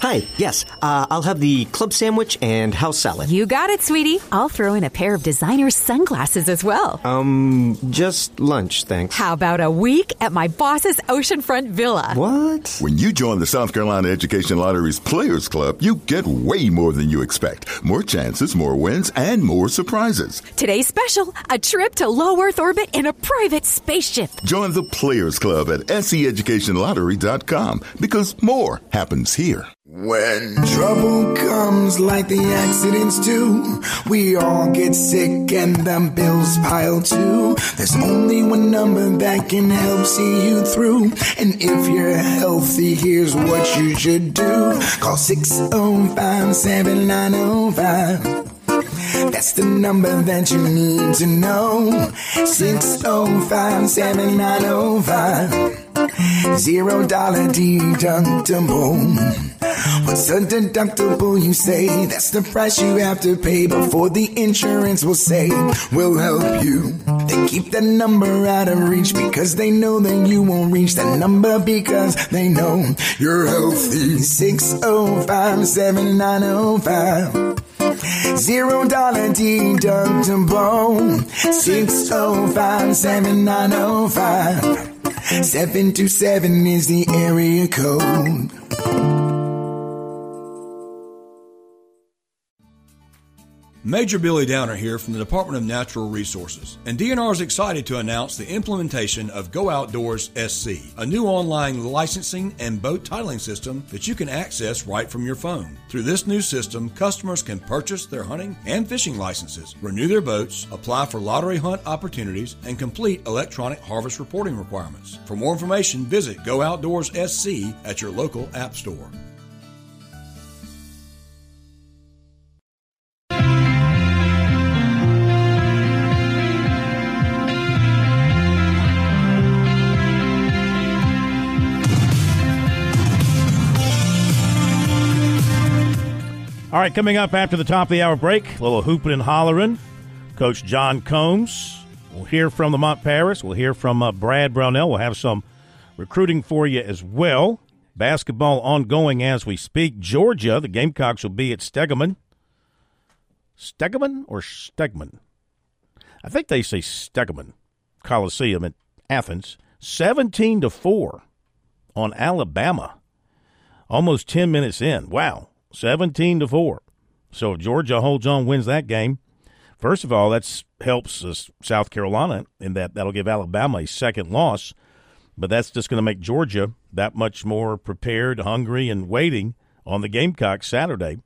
[SPEAKER 8] Hi, yes, uh, I'll have the club sandwich and house salad.
[SPEAKER 9] You got it, sweetie. I'll throw in a pair of designer sunglasses as well.
[SPEAKER 8] Um, just lunch, thanks.
[SPEAKER 9] How about a week at my boss's oceanfront villa?
[SPEAKER 8] What?
[SPEAKER 10] When you join the South Carolina Education Lottery's Players Club, you get way more than you expect. More chances, more wins, and more surprises.
[SPEAKER 9] Today's special a trip to low Earth orbit in a private spaceship.
[SPEAKER 10] Join the Players Club at seeducationlottery.com because more happens here.
[SPEAKER 11] When trouble comes like the accidents do, we all get sick and the bills pile too. There's only one number that can help see you through. And if you're healthy, here's what you should do. Call 605 7905. That's the number that you need to know. 605 7905. Zero dollar deductible. What's a deductible, you say? That's the price you have to pay before the insurance will say we'll help you. They keep that number out of reach because they know that you won't reach that number because they know you're healthy. 605 7905. Zero dollar deductible. 605 7905. 727 is the area code.
[SPEAKER 12] Major Billy Downer here from the Department of Natural Resources, and DNR is excited to announce the implementation of Go Outdoors SC, a new online licensing and boat titling system that you can access right from your phone. Through this new system, customers can purchase their hunting and fishing licenses, renew their boats, apply for lottery hunt opportunities, and complete electronic harvest reporting requirements. For more information, visit Go Outdoors SC at your local app store.
[SPEAKER 2] All right, coming up after the top of the hour break, a little hooping and hollering. Coach John Combs. We'll hear from Lamont Paris. We'll hear from uh, Brad Brownell. We'll have some recruiting for you as well. Basketball ongoing as we speak. Georgia, the Gamecocks will be at Stegeman. Stegeman or Stegman? I think they say Stegeman Coliseum in Athens. 17 to 4 on Alabama. Almost 10 minutes in. Wow. 17 to 4. So if Georgia holds on, wins that game, first of all, that helps uh, South Carolina in that that'll give Alabama a second loss. but that's just going to make Georgia that much more prepared, hungry, and waiting on the Gamecocks Saturday.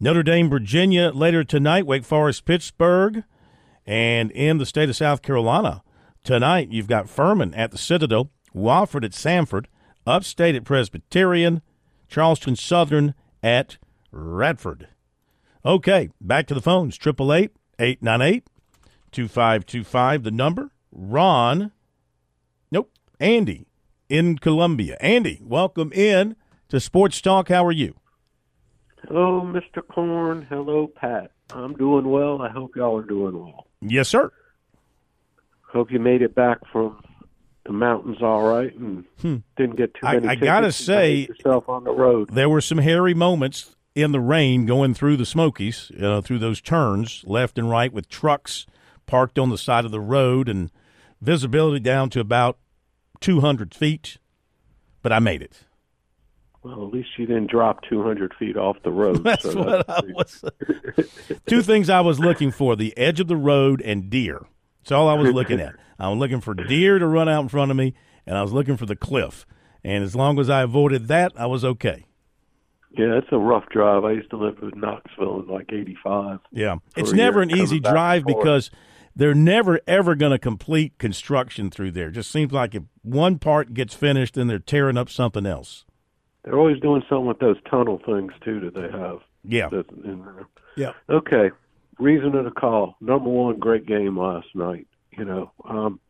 [SPEAKER 2] Notre Dame, Virginia later tonight, Wake Forest, Pittsburgh, and in the state of South Carolina tonight, you've got Furman at the Citadel, Wofford at Samford, Upstate at Presbyterian, Charleston Southern at Radford. Okay, back to the phones. 888 898 2525, the number. Ron, nope, Andy in Columbia. Andy, welcome in to Sports Talk. How are you?
[SPEAKER 13] Hello, Mr. Corn. Hello, Pat. I'm doing well. I hope y'all are doing well.
[SPEAKER 2] Yes, sir.
[SPEAKER 13] Hope you made it back from the mountains all right and
[SPEAKER 2] Hmm.
[SPEAKER 13] didn't get too many.
[SPEAKER 2] I
[SPEAKER 13] tickets
[SPEAKER 2] gotta say-
[SPEAKER 13] yourself on the road.
[SPEAKER 2] There were some hairy moments in the rain going through the Smokies, uh, through those turns left and right with trucks parked on the side of the road and visibility down to about 200 feet. But I made it.
[SPEAKER 13] Well, at least you didn't drop 200 feet off the road.
[SPEAKER 2] That's
[SPEAKER 13] so
[SPEAKER 2] what I was. Two things I was looking for the edge of the road and deer. That's all I was looking at. I was looking for deer to run out in front of me, and I was looking for the cliff. And as long as I avoided that, I was okay.
[SPEAKER 13] Yeah, it's a rough drive. I used to live in Knoxville in like 85.
[SPEAKER 2] Yeah. It's never an easy drive because they're never, ever going to complete construction through there. It just seems like if one part gets finished, then they're tearing up something else.
[SPEAKER 13] They're always doing something with those tunnel things, too, that they have.
[SPEAKER 2] Yeah.
[SPEAKER 13] that's in there.
[SPEAKER 2] Yeah.
[SPEAKER 13] Okay. Reason of the call. Number one, great game last night. You know, um,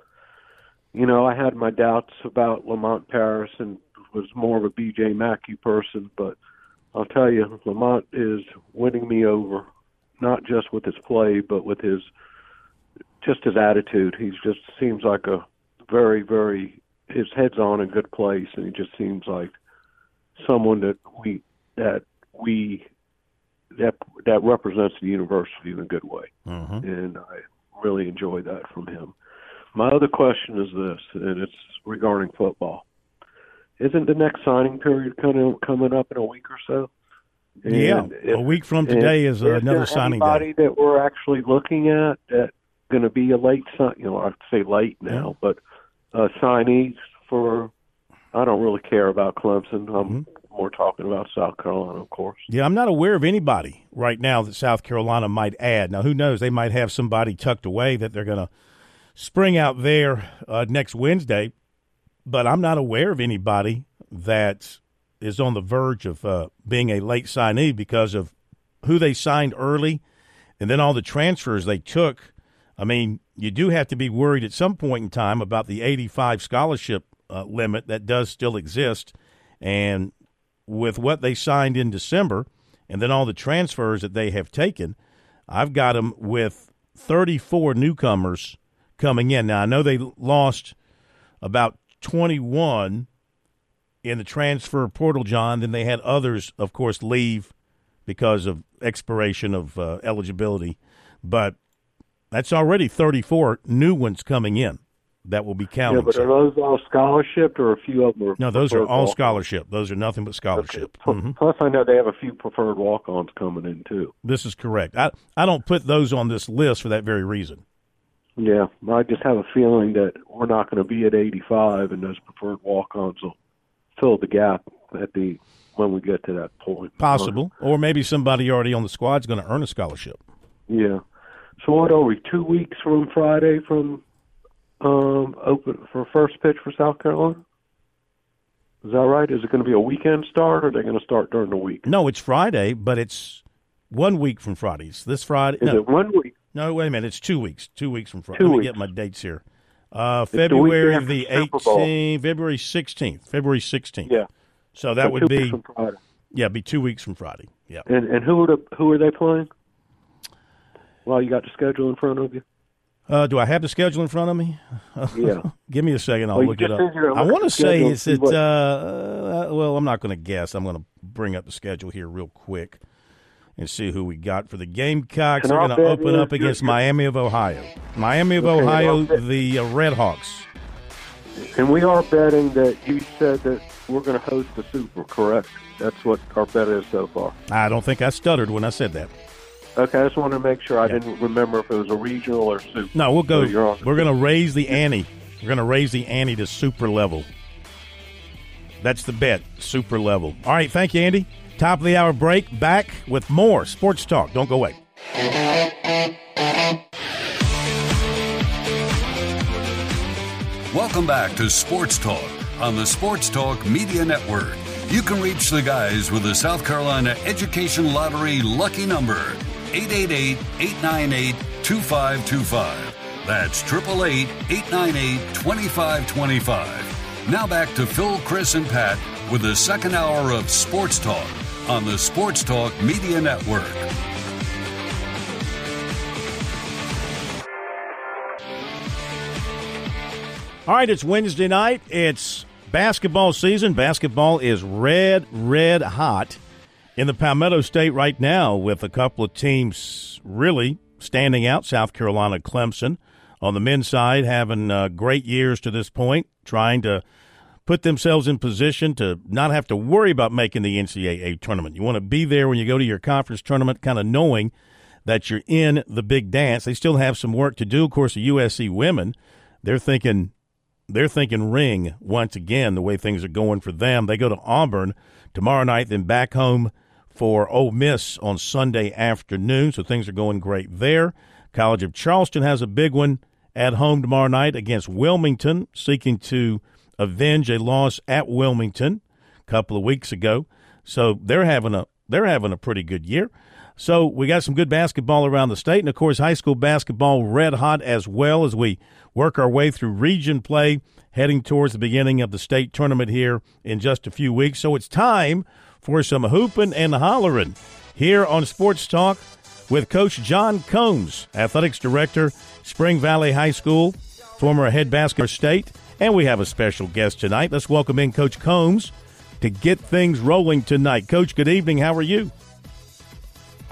[SPEAKER 13] you know, I had my doubts about Lamont Paris and was more of a BJ McKie person, but I'll tell you, Lamont is winning me over, not just with his play, but with his just his attitude. He just seems like a very, very his head's on a good place, and he just seems like someone that we that we that that represents the university in a good way,
[SPEAKER 2] Mhm.
[SPEAKER 13] and I really enjoy that from him. My other question is this, and it's regarding football. Isn't the next signing period kind of coming up in a week or so? And
[SPEAKER 2] Yeah,
[SPEAKER 13] if-
[SPEAKER 2] a week from today is, uh, another
[SPEAKER 13] there
[SPEAKER 2] signing day.
[SPEAKER 13] anybody that we're actually looking at that going to be a late sign? You know, I say late now, but uh, signees for. I don't really care about Clemson. I'm
[SPEAKER 2] Mm-hmm.
[SPEAKER 13] more talking about South Carolina, of course.
[SPEAKER 2] Yeah, I'm not aware of anybody right now that South Carolina might add. Now, who knows? They might have somebody tucked away that they're going to spring out there uh, next Wednesday. But I'm not aware of anybody that is on the verge of uh, being a late signee because of who they signed early and then all the transfers they took. I mean, you do have to be worried at some point in time about the 85 scholarship uh, limit that does still exist. And with what they signed in December and then all the transfers that they have taken, I've got them with 34 newcomers coming in. Now, I know they lost about 21 in the transfer portal, John. Then they had others, of course, leave because of expiration of uh, eligibility. But that's already 34 new ones coming in that will be counted.
[SPEAKER 13] Yeah, but are those all scholarship or a few of them are?
[SPEAKER 2] no, those are all
[SPEAKER 13] walk-ons?
[SPEAKER 2] scholarship. Those are nothing but scholarship. Mhm.
[SPEAKER 13] Plus, I know they have a few preferred walk-ons coming in too.
[SPEAKER 2] This is correct. I, I don't put those on this list for that very reason.
[SPEAKER 13] Yeah, I just have a feeling that we're not going to be at 85, and those preferred walk-ons will fill the gap at the when we get to that point.
[SPEAKER 2] Possible. Or maybe somebody already on the squad is going to earn a scholarship.
[SPEAKER 13] Yeah. So what are we? Two weeks from Friday from um open for first pitch for South Carolina. Is that right? Is it going to be a weekend start, or are they going to start during the week?
[SPEAKER 2] No, it's Friday, but it's one week from Fridays. This Friday.
[SPEAKER 13] Is
[SPEAKER 2] no,
[SPEAKER 13] it one week?
[SPEAKER 2] No, wait a minute. It's two weeks. Two weeks from Friday.
[SPEAKER 13] Two
[SPEAKER 2] Let me
[SPEAKER 13] weeks.
[SPEAKER 2] get my dates here. Uh, February the 18th, February 16th, February 16th.
[SPEAKER 13] Yeah.
[SPEAKER 2] So that
[SPEAKER 13] So
[SPEAKER 2] would
[SPEAKER 13] two
[SPEAKER 2] be
[SPEAKER 13] weeks from Friday.
[SPEAKER 2] yeah, be two weeks from Friday. Yeah.
[SPEAKER 13] And and who are the who are they playing? Well, you got the schedule in front of you.
[SPEAKER 2] Uh, do I have the schedule in front of me?
[SPEAKER 13] Yeah.
[SPEAKER 2] Give me a second. I'll
[SPEAKER 13] Well,
[SPEAKER 2] look it up.
[SPEAKER 13] said you're gonna
[SPEAKER 2] I want to say it's it. Uh, uh, well, I'm not going to guess. I'm going to bring up the schedule here real quick and see who we got for the Gamecocks. They're going to open up against Miami of Ohio. Miami of
[SPEAKER 13] Okay,
[SPEAKER 2] Ohio, the uh, Redhawks.
[SPEAKER 13] And we are betting that you said that we're going to host the Super, correct? That's what our bet is so far.
[SPEAKER 2] I don't think I stuttered when I said that.
[SPEAKER 13] Okay, I just want to make sure I didn't remember if it was a regional or Super.
[SPEAKER 2] No, we'll go.
[SPEAKER 13] So
[SPEAKER 2] we're going to raise the ante. We're going to raise the ante to super level. That's the bet, super level. All right, thank you, Andy. Top of the hour break. Back with more sports talk. Don't go away.
[SPEAKER 1] Welcome back to Sports Talk on the Sports Talk Media Network. You can reach the guys with the South Carolina Education Lottery lucky number 888 898 2525. That's 888 898 2525. Now back to Phil, Chris, and Pat with the second hour of Sports Talk on the Sports Talk Media Network.
[SPEAKER 2] All right, it's Wednesday night. It's basketball season. Basketball is red, red hot in the Palmetto State right now with a couple of teams really standing out. South Carolina, Clemson on the men's side having uh, great years to this point, trying to put themselves in position to not have to worry about making the NCAA tournament. You want to be there when you go to your conference tournament, kind of knowing that you're in the big dance. They still have some work to do. Of course, the USC women, they're thinking they're thinking ring once again the way things are going for them. They go to Auburn tomorrow night, then back home for Ole Miss on Sunday afternoon. So things are going great there. College of Charleston has a big one at home tomorrow night against Wilmington, seeking to avenge a loss at Wilmington a couple of weeks ago. So they're having a they're having a pretty good year. So we got some good basketball around the state, and of course, high school basketball red hot as well as we work our way through region play, heading towards the beginning of the state tournament here in just a few weeks. So it's time for some hooping and hollering here on Sports Talk with Coach John Combs, Athletics Director, Spring Valley High School, former head basketball state, and we have a special guest tonight. Let's welcome in Coach Combs to get things rolling tonight. Coach, good evening. How are you?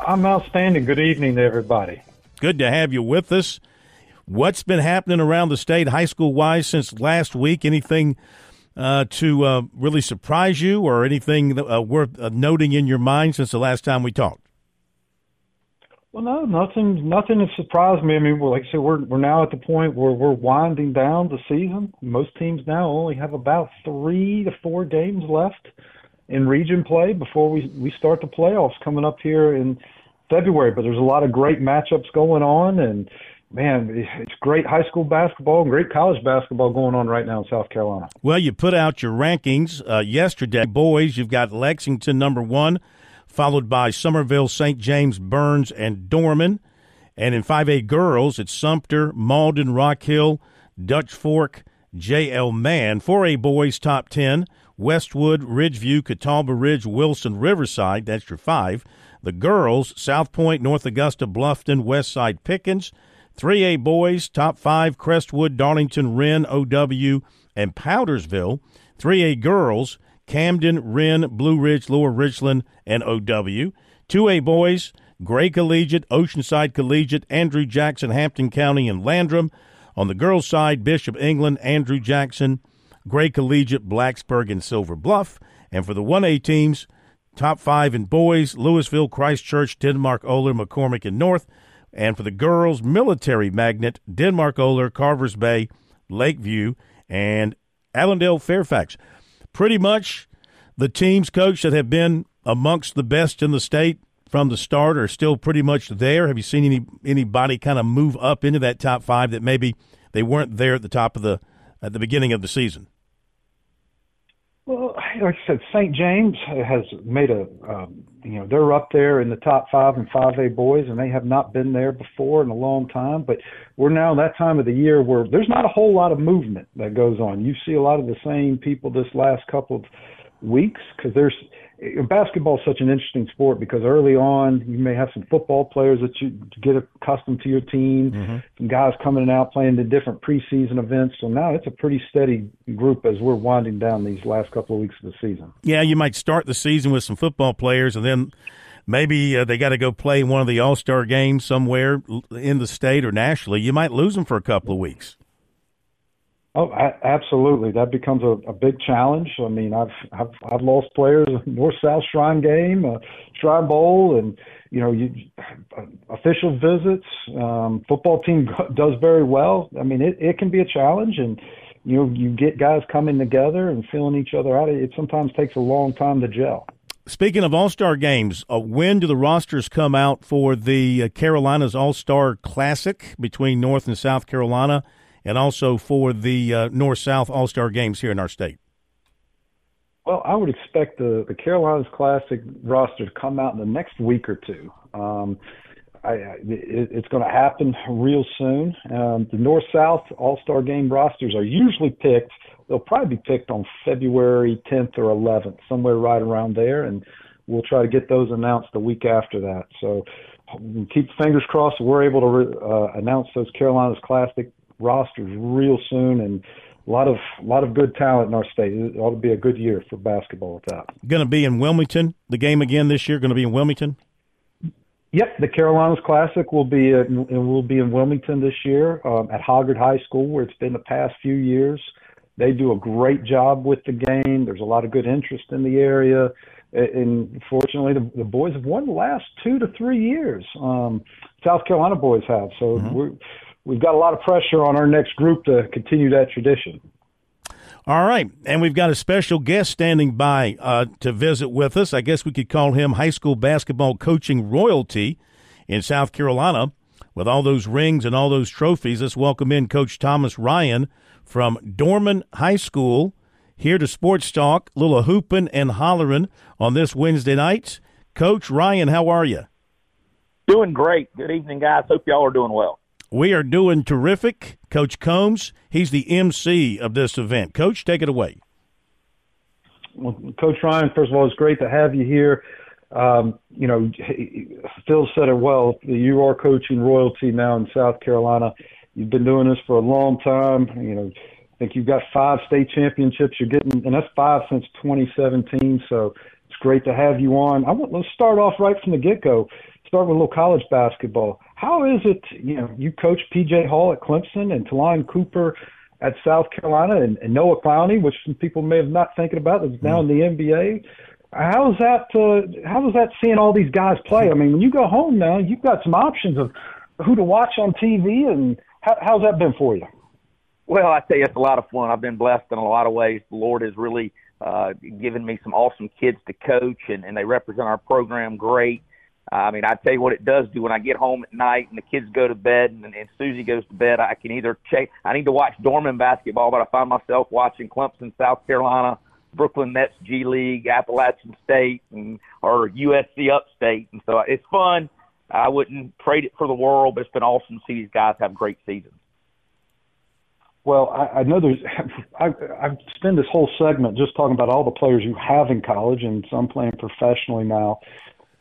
[SPEAKER 14] I'm outstanding. Good evening to everybody.
[SPEAKER 2] Good to have you with us. What's been happening around the state, high school wise, since last week? Anything uh, to uh, really surprise you, or anything uh, worth uh, noting in your mind since the last time we talked?
[SPEAKER 14] Well, no, nothing. Nothing has surprised me. I mean, well, like I said, we're we're now at the point where we're winding down the season. Most teams now only have about three to four games left in region play before we we start the playoffs coming up here in February. But there's a lot of great matchups going on, and man, it's great high school basketball and great college basketball going on right now in South Carolina.
[SPEAKER 2] Well, you put out your rankings uh, yesterday, boys. You've got Lexington number one, followed by Summerville, St. James, Burns, and Dorman. And in 5A girls, it's Sumter, Mauldin, Rock Hill, Dutch Fork, J.L. Mann. 4A boys, top 10. Westwood, Ridgeview, Catawba Ridge, Wilson, Riverside. That's your five. The girls, South Point, North Augusta, Bluffton, Westside, Pickens. 3A boys, top five, Crestwood, Darlington, Wren, OW, and Powdersville. 3A girls, Camden, Wren, Blue Ridge, Lower Richland, and OW. 2A boys, Gray Collegiate, Oceanside Collegiate, Andrew Jackson, Hampton County, and Landrum. On the girls' side, Bishop England, Andrew Jackson, Gray Collegiate, Blacksburg, and Silver Bluff. And for the 1A teams, top five in boys, Lewisville, Christchurch, Denmark, Olar, McCormick, and North. And for the girls, Military Magnet, Denmark, Olar, Carvers Bay, Lakeview, and Allendale, Fairfax. Pretty much the teams, coach, that have been amongst the best in the state from the start are still pretty much there. Have you seen any anybody kind of move up into that top five that maybe they weren't there at the top of the at the beginning of the season?
[SPEAKER 14] Well, like I said, St. James has made a, um, you know, they're up there in the top five and 5A boys, and they have not been there before in a long time. But we're now in that time of the year where there's not a whole lot of movement that goes on. You see a lot of the same people this last couple of weeks because there's basketball is such an interesting sport because early on you may have some football players that you get accustomed to your team, mm-hmm. some guys coming and out playing the different preseason events. So now it's a pretty steady group as we're winding down these last couple of weeks of the season.
[SPEAKER 2] Yeah, you might start the season with some football players, and then maybe uh, they got to go play one of the All Star games somewhere in the state or nationally. You might lose them for a couple of weeks.
[SPEAKER 14] Oh, absolutely. That becomes a, a big challenge. I mean, I've I've I've lost players North South Shrine game, uh, Shrine Bowl, and you know, you uh, official visits. Um, football team does very well. I mean, it it can be a challenge, and you know, you get guys coming together and filling each other out. It sometimes takes a long time to gel.
[SPEAKER 2] Speaking of All Star games, uh, when do the rosters come out for the uh, Carolinas All Star Classic between North and South Carolina, and also for the uh, North South All Star games here in our state?
[SPEAKER 14] Well, I would expect the the Carolinas Classic roster to come out in the next week or two. Um, I, it, it's going to happen real soon. Um, the North South All Star Game rosters are usually picked. They'll probably be picked on February 10th or 11th, somewhere right around there, and we'll try to get those announced the week after that. So keep fingers crossed we're able to uh, announce those Carolinas Classic rosters real soon and a lot of a lot of good talent in our state. It ought to be a good year for basketball with that.
[SPEAKER 2] Going to be in Wilmington. The game again this year going to be in Wilmington.
[SPEAKER 14] Yep, the Carolinas Classic will be in, will be in Wilmington this year um, at Hoggard High School, where it's been the past few years. They do a great job with the game. There's a lot of good interest in the area, and fortunately, the, the boys have won the last two to three years. Um, South Carolina boys have, so mm-hmm. we're, we've got a lot of pressure on our next group to continue that tradition.
[SPEAKER 2] All right, and we've got a special guest standing by uh, to visit with us. I guess we could call him high school basketball coaching royalty in South Carolina. With all those rings and all those trophies, let's welcome in Coach Thomas Ryan from Dorman High School here to Sports Talk, little hooping and hollering on this Wednesday night. Coach Ryan, how are you?
[SPEAKER 15] Doing great. Good evening, guys. Hope y'all are doing well.
[SPEAKER 2] We are doing terrific. Coach Combs, he's the MC of this event. Coach, take it away.
[SPEAKER 14] Well, Coach Ryan, first of all, it's great to have you here. Um, you know, Phil said it well. You are coaching royalty now in South Carolina. You've been doing this for a long time. You know, I think you've got five state championships. You're getting, and that's five since 2017. So it's great to have you on. I want let's start off right from the get go. Start with a little college basketball. How is it, you know, you coach PJ Hall at Clemson and Ta'Lon Cooper at South Carolina and, and Noah Clowney, which some people may have not thinking about, is now in the NBA. How's that? Uh, how is that seeing all these guys play? I mean, when you go home now, you've got some options of who to watch on TV, and how, how's that been for you?
[SPEAKER 15] Well, I tell you, it's a lot of fun. I've been blessed in a lot of ways. The Lord has really uh, given me some awesome kids to coach, and, and they represent our program great. I mean, I tell you what it does do when I get home at night and the kids go to bed and, and Susie goes to bed. I can either check. I need to watch Dorman basketball, but I find myself watching Clemson, South Carolina, Brooklyn Nets G League, Appalachian State, and or USC Upstate, and so it's fun. I wouldn't trade it for the world, but it's been awesome to see these guys have great seasons.
[SPEAKER 14] Well, I, I know there's. I, I've spent this whole segment just talking about all the players you have in college, and some playing professionally now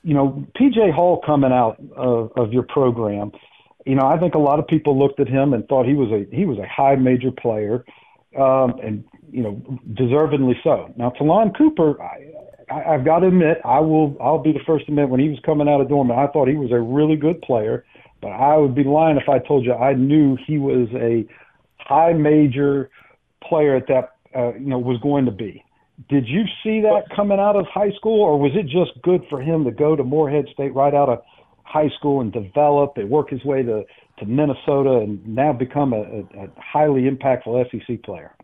[SPEAKER 14] you know, PJ Hall coming out of, of your program, you know, I think a lot of people looked at him and thought he was a he was a high major player, um, and you know, deservedly so. Now, Ta'Lon Cooper, I, I, I've got to admit, I will I'll be the first to admit when he was coming out of Dorman, I thought he was a really good player, but I would be lying if I told you I knew he was a high major player at that uh, you know was going to be. Did you see that coming out of high school, or was it just good for him to go to Morehead State right out of high school and develop and work his way to, to Minnesota and now become a, a, a highly impactful SEC player?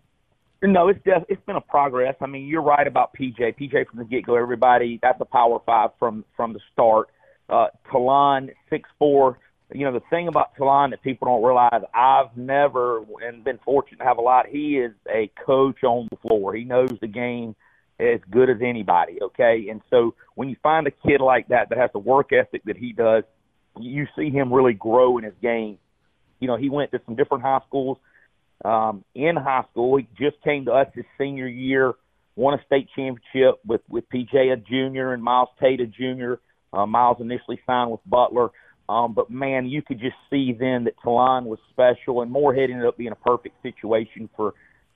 [SPEAKER 15] No, it's def- it's been a progress. I mean, you're right about PJ. PJ from the get go, everybody that's a power five from from the start. Uh, Ta'Lon six four, you know, the thing about Ta'Lon that people don't realize, I've never and been fortunate to have a lot. He is a coach on the floor. He knows the game as good as anybody. Okay, and so when you find a kid like that that has the work ethic that he does, you see him really grow in his game. You know, he went to some different high schools. Um, in high school, he just came to us his senior year, won a state championship with with PJ a junior and Myles Tate a junior. Uh, Myles initially signed with Butler. Um, but man, you could just see then that Ta'Lon was special, and Morehead ended up being a perfect situation for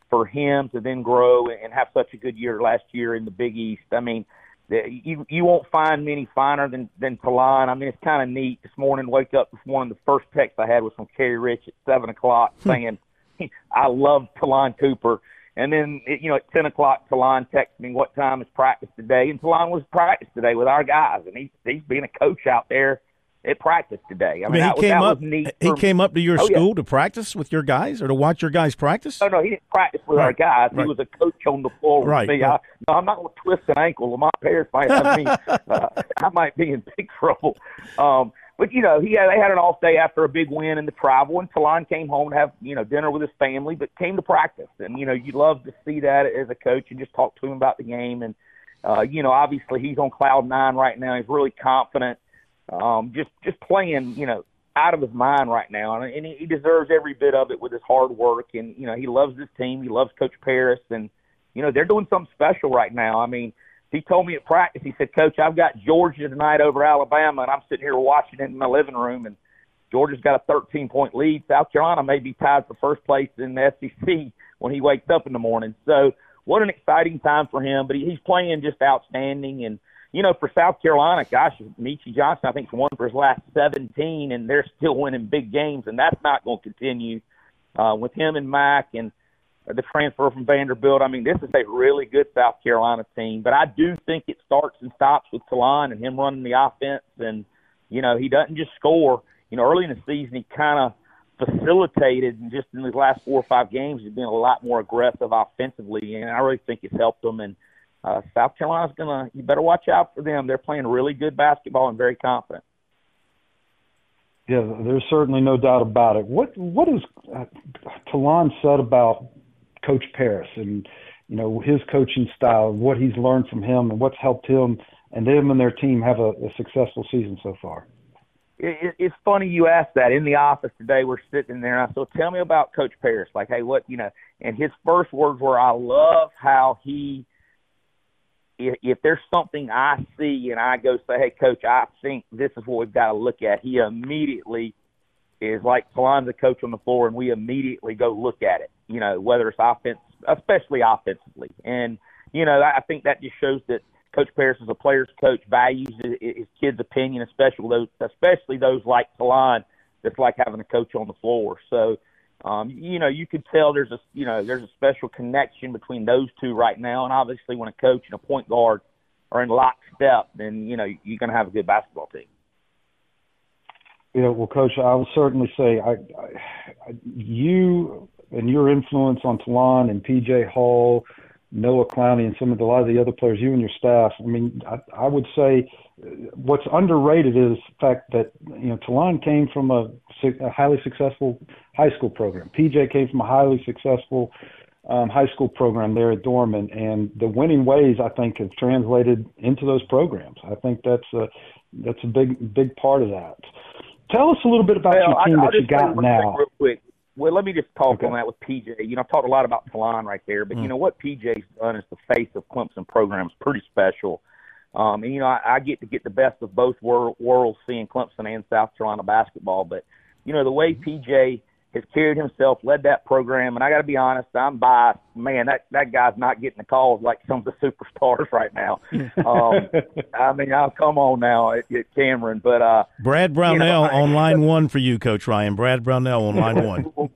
[SPEAKER 15] for him to then grow and have such a good year last year in the Big East. I mean, you you won't find many finer than than Ta'Lon. I mean, it's kind of neat. This morning, wake up this morning, the first text I had was from Kerry Rich at seven o'clock saying, "I love Ta'Lon Cooper." And then, you know, at 10 o'clock, Ta'Lon texted me, what time is practice today? And Ta'Lon was practice today with our guys. And he's, he's being a coach out there at practice today. I,
[SPEAKER 2] I
[SPEAKER 15] mean,
[SPEAKER 2] mean,
[SPEAKER 15] that
[SPEAKER 2] he came
[SPEAKER 15] that
[SPEAKER 2] up.
[SPEAKER 15] was neat.
[SPEAKER 2] He
[SPEAKER 15] for-
[SPEAKER 2] came up to your
[SPEAKER 15] Oh, yeah.
[SPEAKER 2] school to practice with your guys or to watch your guys practice.
[SPEAKER 15] No, no, he didn't practice with our guys.
[SPEAKER 2] right.
[SPEAKER 15] He was a coach on the floor with
[SPEAKER 2] Right,
[SPEAKER 15] me.
[SPEAKER 2] right.
[SPEAKER 15] I, no, I'm not going to twist an ankle. Lamont Paris might have me. uh, I might be in big trouble. Um, but you know, he had, they had an off day after a big win in the travel, and Ta'Lon came home to have you know dinner with his family, but came to practice. And you know, you love to see that as a coach and just talk to him about the game. And uh, you know, obviously he's on cloud nine right now. He's really confident. Um, just just playing, you know, out of his mind right now, and, and he, he deserves every bit of it with his hard work. And you know, he loves this team. He loves Coach Paris, and you know, they're doing something special right now. I mean, he told me at practice, he said, Coach, I've got Georgia tonight over Alabama, and I'm sitting here watching it in my living room, and Georgia's got a 13 point lead. South Carolina may be tied for first place in the SEC when he wakes up in the morning. So, what an exciting time for him. But he, he's playing just outstanding. And, you know, for South Carolina, gosh, Meechie Johnson, I think, won for his last 17, and they're still winning big games, and that's not going to continue uh, with him and Mack and the transfer from Vanderbilt. I mean, this is a really good South Carolina team, but I do think it starts and stops with Ta'Lon and him running the offense. And, you know, he doesn't just score. You know, early in the season, he kind of facilitated, and just in these last four or five games, he's been a lot more aggressive offensively, and I really think it's helped them. And uh, South Carolina's gonna, you better watch out for them. They're playing really good basketball and very confident.
[SPEAKER 14] Yeah, there's certainly no doubt about it. What what has uh, Ta'Lon said about Coach Paris and you know his coaching style, what he's learned from him, and what's helped him and them and their team have a, a successful season so far?
[SPEAKER 15] it, it, it's funny you asked that. In the office today, we're sitting there, and I said, "Tell me about Coach Paris." Like, hey, what you know? And his first words were, "I love how he." If, if there's something I see and I go say, "Hey, Coach, I think this is what we've got to look at," he immediately is like Ta'Lon's the coach on the floor, and we immediately go look at it. You know, whether it's offense, especially offensively, and you know, I think that just shows that Coach Paris is a player's coach, values his, kids' opinion, especially those, especially those like Ta'Lon, that's like having a coach on the floor. So, um, you know, you could tell there's a, you know, there's a special connection between those two right now. And obviously, when a coach and a point guard are in lockstep, then you know you're going to have a good basketball team.
[SPEAKER 14] Know, well, Coach, I will certainly say, I, I, you and your influence on Ta'Lon and PJ Hall, Noah Clowney, and some of the, a lot of the other players, you and your staff. I mean, I, I would say what's underrated is the fact that you know Ta'Lon came from a, a highly successful high school program. PJ came from a highly successful um, high school program there at Dorman, and the winning ways I think have translated into those programs. I think that's a that's a big big part of that. Tell us a little bit about
[SPEAKER 15] Well,
[SPEAKER 14] your team
[SPEAKER 15] I,
[SPEAKER 14] that you got now.
[SPEAKER 15] real quick. Well, let me just talk
[SPEAKER 14] Okay.
[SPEAKER 15] on that with PJ. You know, I've talked a lot about Ta'Lon right there, but
[SPEAKER 14] Mm.
[SPEAKER 15] you know what PJ's done is the face of Clemson program is pretty special. Um, and you know, I, I get to get the best of both wor- worlds, seeing Clemson and South Carolina basketball. But you know, the way PJ has carried himself, led that program, and I got to be honest, I'm biased. Man, that that guy's not getting the calls like some of the superstars right now. Um, I mean, I'll come on now at, at Cameron, but uh,
[SPEAKER 2] Brad Brownell on line one for you, Coach Ryan. Brad Brownell on line one.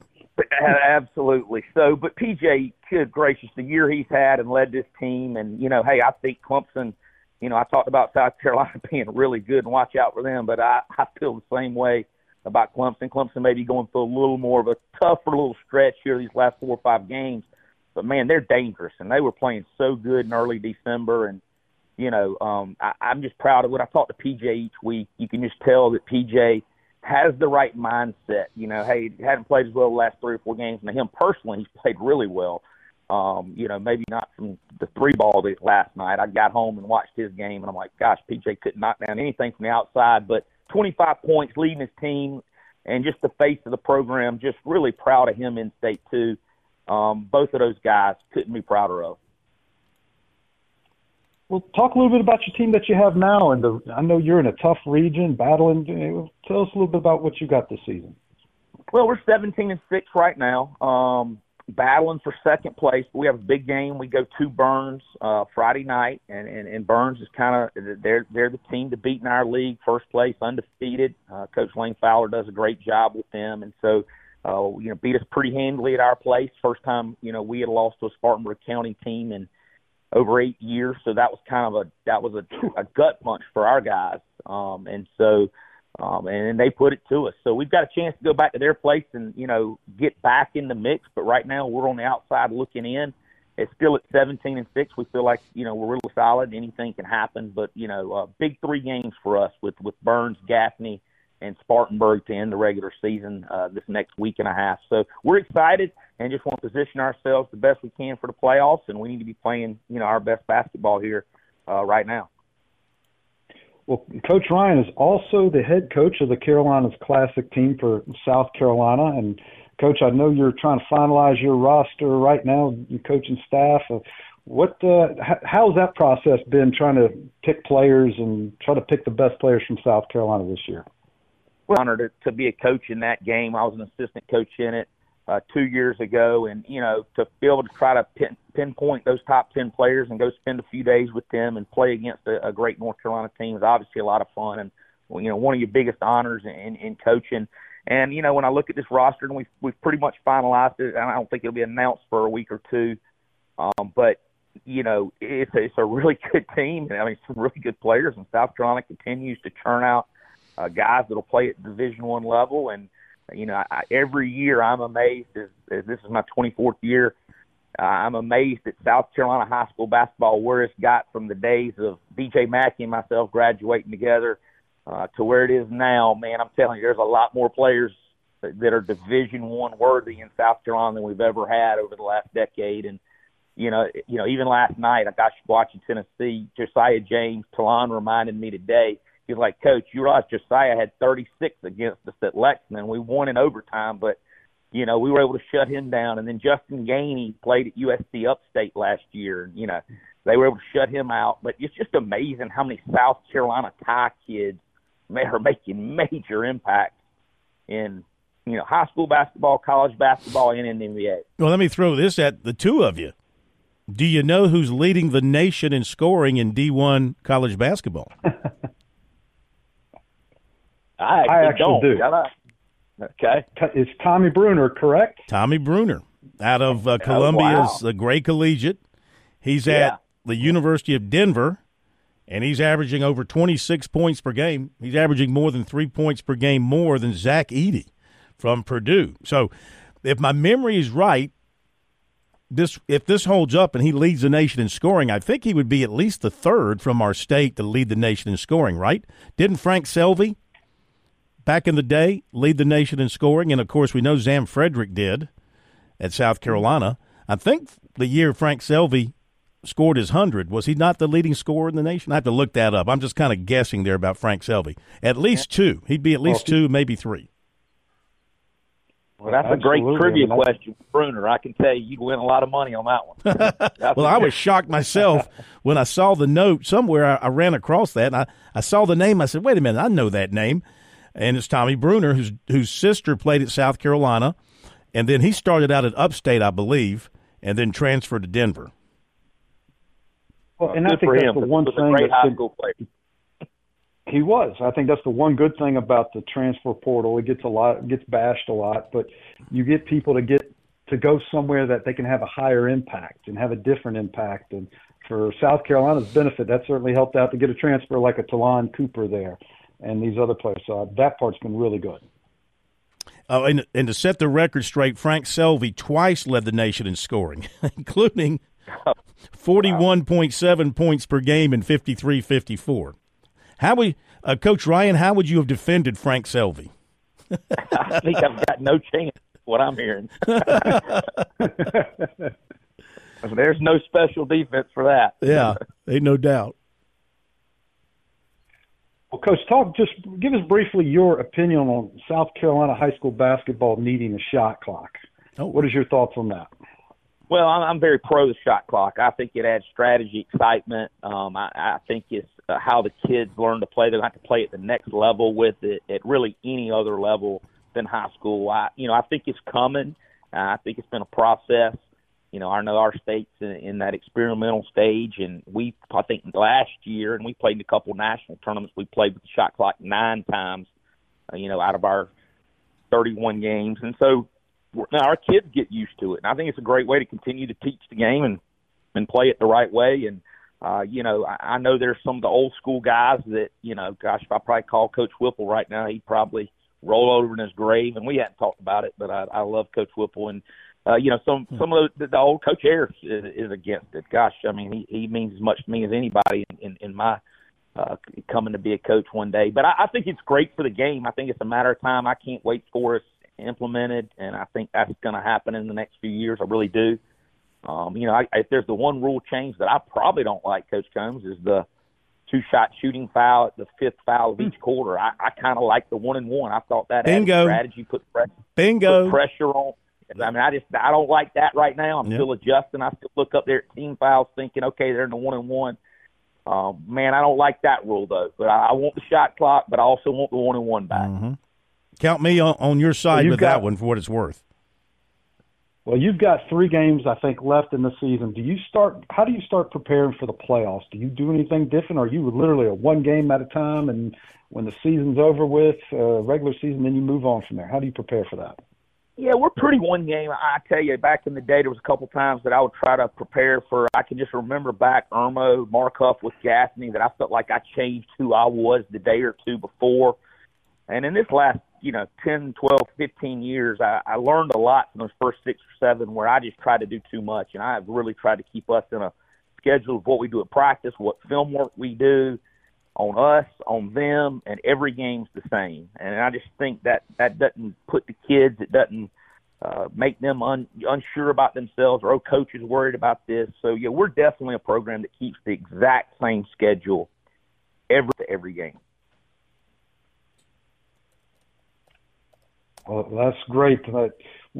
[SPEAKER 15] Absolutely. So, but PJ, good gracious, the year he's had and led this team, and you know, hey, I think Clemson. You know, I talked about South Carolina being really good and watch out for them, but I, I feel the same way about Clemson. Clemson may be going through a little more of a tougher little stretch here these last four or five games, but man, they're dangerous, and they were playing so good in early December, and you know, um, I, I'm just proud of when I talk to PJ each week. You can just tell that PJ has the right mindset. You know, hey, he hadn't played as well the last three or four games. And him personally, he's played really well. Um, you know, maybe not from the three ball last night. I got home and watched his game, and I'm like, gosh, PJ couldn't knock down anything from the outside. But 25 points, leading his team, and just the face of the program. Just really proud of him in state too. Um, both of those guys couldn't be prouder of.
[SPEAKER 14] Well, talk a little bit about your team that you have now, and the, I know you're in a tough region, battling. Tell us a little bit about what you got this season.
[SPEAKER 15] Well, we're 17 and six right now, um, battling for second place. We have a big game. We go to Burns uh, Friday night, and, and, and Burns is kind of they're they're the team to beat in our league, first place, undefeated. Uh, Coach Lane Fowler does a great job with them, and so uh, you know beat us pretty handily at our place. First time you know we had lost to a Spartanburg County team in over eight years, so that was kind of a that was a, a gut punch for our guys, um, and so um, and they put it to us. So we've got a chance to go back to their place and you know get back in the mix. But right now we're on the outside looking in. It's still at 17 and six. We feel like you know we're really solid. Anything can happen, but you know, uh, big three games for us with with Burns, Gaffney, and Spartanburg to end the regular season uh, this next week and a half. So we're excited and just want to position ourselves the best we can for the playoffs. And we need to be playing you know our best basketball here uh, right now.
[SPEAKER 14] Well, Coach Ryan is also the head coach of the Carolinas Classic team for South Carolina. And, Coach, I know you're trying to finalize your roster right now, your coaching staff. Uh, what, uh, how's that process been trying to pick players and try to pick the best players from South Carolina this year?
[SPEAKER 15] Well, honored to be a coach in that game. I was an assistant coach in it uh, two years ago, and you know to be able to try to pin, pinpoint those top ten players and go spend a few days with them and play against a, a great North Carolina team is obviously a lot of fun and you know one of your biggest honors in, in coaching. And you know when I look at this roster and we've we've pretty much finalized it, and I don't think it'll be announced for a week or two, um, but you know it's a, it's a really good team. And I mean some really good players, and South Carolina continues to churn out uh, guys that'll play at Division One level and you know, I, every year I'm amazed as, as this is my 24th year. Uh, I'm amazed at South Carolina high school basketball where it's got from the days of BJ McKie and myself graduating together uh, to where it is now. Man, I'm telling you, there's a lot more players that, are Division One worthy in South Carolina than we've ever had over the last decade. And you know, you know, even last night, I got watching Tennessee. Josiah James Ta'Lon reminded me today he's like, Coach, you realize Josiah had 36 against us at Lexington. We won in overtime, but you know we were able to shut him down. And then Justin Gainey played at USC Upstate last year, and you know they were able to shut him out. But it's just amazing how many South Carolina Tie kids are making major impacts in you know high school basketball, college basketball, and in the NBA.
[SPEAKER 2] Well, let me throw this at the two of you. Do you know who's leading the nation in scoring in D1 college basketball?
[SPEAKER 15] I actually,
[SPEAKER 14] I actually
[SPEAKER 15] don't.
[SPEAKER 14] do.
[SPEAKER 15] Okay.
[SPEAKER 14] It's Tommy Bruner, correct?
[SPEAKER 2] Tommy Bruner out of uh, Columbia's
[SPEAKER 15] wow.
[SPEAKER 2] uh, Gray Collegiate. He's
[SPEAKER 15] Yeah.
[SPEAKER 2] at the University of Denver, and he's averaging over 26 points per game. He's averaging more than three points per game more than Zach Edey from Purdue. So, if my memory is right, this if this holds up and he leads the nation in scoring, I think he would be at least the third from our state to lead the nation in scoring. Right? Didn't Frank Selvy back in the day lead the nation in scoring? And of course, we know Zam Frederick did at South Carolina. I think the year Frank Selvy scored his hundred was he not the leading scorer in the nation? I have to look that up. I'm just kind of guessing there about Frank Selvy. At least two. He'd be at least two, maybe three.
[SPEAKER 15] Well, that's a great trivia
[SPEAKER 14] I mean, that's-
[SPEAKER 15] question, Bruner. I can tell you, you'd win a lot of money on that one.
[SPEAKER 2] Well, I was shocked myself when I saw the note somewhere. I, I ran across that, and I, I saw the name. I said, "Wait a minute, I know that name," and it's Tommy Bruner, whose whose sister played at South Carolina, and then he started out at Upstate, I believe, and then transferred to Denver.
[SPEAKER 14] Well, and I think that's
[SPEAKER 15] him.
[SPEAKER 14] the
[SPEAKER 15] He
[SPEAKER 14] one
[SPEAKER 15] was a
[SPEAKER 14] thing
[SPEAKER 15] great
[SPEAKER 14] that's
[SPEAKER 15] high
[SPEAKER 14] been-
[SPEAKER 15] school player.
[SPEAKER 14] He was. I think that's the one good thing about the transfer portal. It gets a lot, gets bashed a lot, but you get people to get to go somewhere that they can have a higher impact and have a different impact. And for South Carolina's benefit, that certainly helped out to get a transfer like a Ta'Lon Cooper there and these other players. So that part's been really good.
[SPEAKER 2] Oh, and, and to set the record straight, Frank Selvy twice led the nation in scoring, including 41.7 points per game in 53 54. How would, uh, Coach Ryan, how would you have defended Frank Selvy?
[SPEAKER 15] I think I've got no chance. What I'm hearing. There's no special defense for that.
[SPEAKER 2] Yeah, ain't no doubt.
[SPEAKER 14] Well, Coach, talk just give us briefly your opinion on South Carolina high school basketball needing a shot clock.
[SPEAKER 2] Oh.
[SPEAKER 14] What is your thoughts on that?
[SPEAKER 15] Well, I'm, I'm very pro the shot clock. I think it adds strategy, excitement. Um, I, I think it's uh, how the kids learn to play. They have to play at the next level with it at really any other level than high school. I, you know, I think it's coming. Uh, I think it's been a process. You know, I know our state's in, in that experimental stage, and we, I think last year, and we played in a couple national tournaments. We played with the shot clock nine times. Uh, you know, out of our 31 games, and so we're- now our kids get used to it. And I think it's a great way to continue to teach the game and and play it the right way. And Uh, you know, I, I know there's some of the old school guys that, you know, gosh, if I probably call Coach Whipple right now, he'd probably roll over in his grave. And we hadn't talked about it, but I, I love Coach Whipple. And, uh, you know, some some of the, the old Coach Ayers is, is against it. Gosh, I mean, he, he means as much to me as anybody in, in, in my uh, coming to be a coach one day. But I, I think it's great for the game. I think it's a matter of time. I can't wait for us implemented, and I think that's going to happen in the next few years. I really do. Um, you know, I, if there's the one rule change that I probably don't like, Coach Combs, is the two shot shooting foul at the fifth foul of each quarter. I, I kind of like the one and one. I thought that
[SPEAKER 2] Bingo.
[SPEAKER 15] strategy put pressure,
[SPEAKER 2] Bingo.
[SPEAKER 15] put pressure on. I mean, I just I don't like that right now. I'm
[SPEAKER 2] Yep.
[SPEAKER 15] still adjusting. I still look up there at team fouls, thinking, okay, they're in the one and one. Um, man, I don't like that rule though. But I, I want the shot clock, but I also want the one and one back.
[SPEAKER 2] Mm-hmm. Count me on, on your side
[SPEAKER 14] you've
[SPEAKER 2] with that one for what it's worth.
[SPEAKER 14] Well, you've got three games, I think, left in the season. Do you start? How do you start preparing for the playoffs? Do you do anything different, or are you literally a one game at a time, and when the season's over with, uh, regular season, then you move on from there? How do you prepare for that?
[SPEAKER 15] Yeah, we're pretty one game. I tell you, back in the day, there was a couple times that I would try to prepare for. I can just remember back Irmo, Markup with Gaffney that I felt like I changed who I was the day or two before. And in this last, you know, 10, 12, 15 years, I, I learned a lot from those first six or seven where I just tried to do too much. And I have really tried to keep us in a schedule of what we do at practice, what film work we do, on us, on them, and every game's the same. And I just think that that doesn't put the kids, it doesn't uh, make them un, unsure about themselves or oh, coach is worried about this. So yeah, we're definitely a program that keeps the exact same schedule every every game.
[SPEAKER 14] Well, that's great. Uh,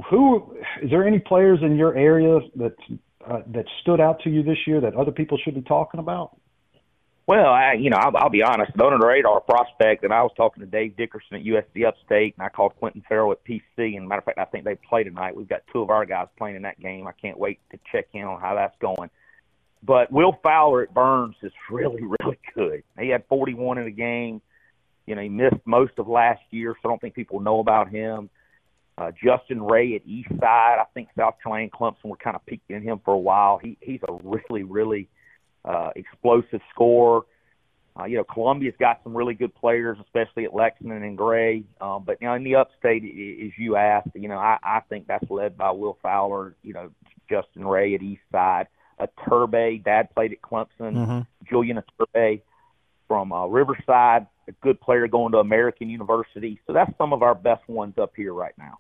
[SPEAKER 14] who is there any players in your area that uh, that stood out to you this year that other people should be talking about?
[SPEAKER 15] Well, I, you know, I'll, I'll be honest. The under the radar prospect, and I was talking to Dave Dickerson at USC Upstate, and I called Quinton Ferrell at PC. And matter of fact, I think they play tonight. We've got two of our guys playing in that game. I can't wait to check in on how that's going. But Will Fowler at Burns is really, really good. He had 41 in the game. You know, he missed most of last year, so I don't think people know about him. Uh, Justin Ray at Eastside. I think South Carolina Clemson were kind of peeking in him for a while. He he's a really, really uh, explosive scorer. Uh, you know, Columbia's got some really good players, especially at Lexington and Gray. Um, but you know, in the Upstate, as you asked, you know, I, I think that's led by Will Fowler. You know, Justin Ray at Eastside. A Turbe, Dad played at Clemson.
[SPEAKER 2] Mhm.
[SPEAKER 15] Julian Turbe from uh, Riverside, a good player going to American University. So that's some of our best ones up here right now.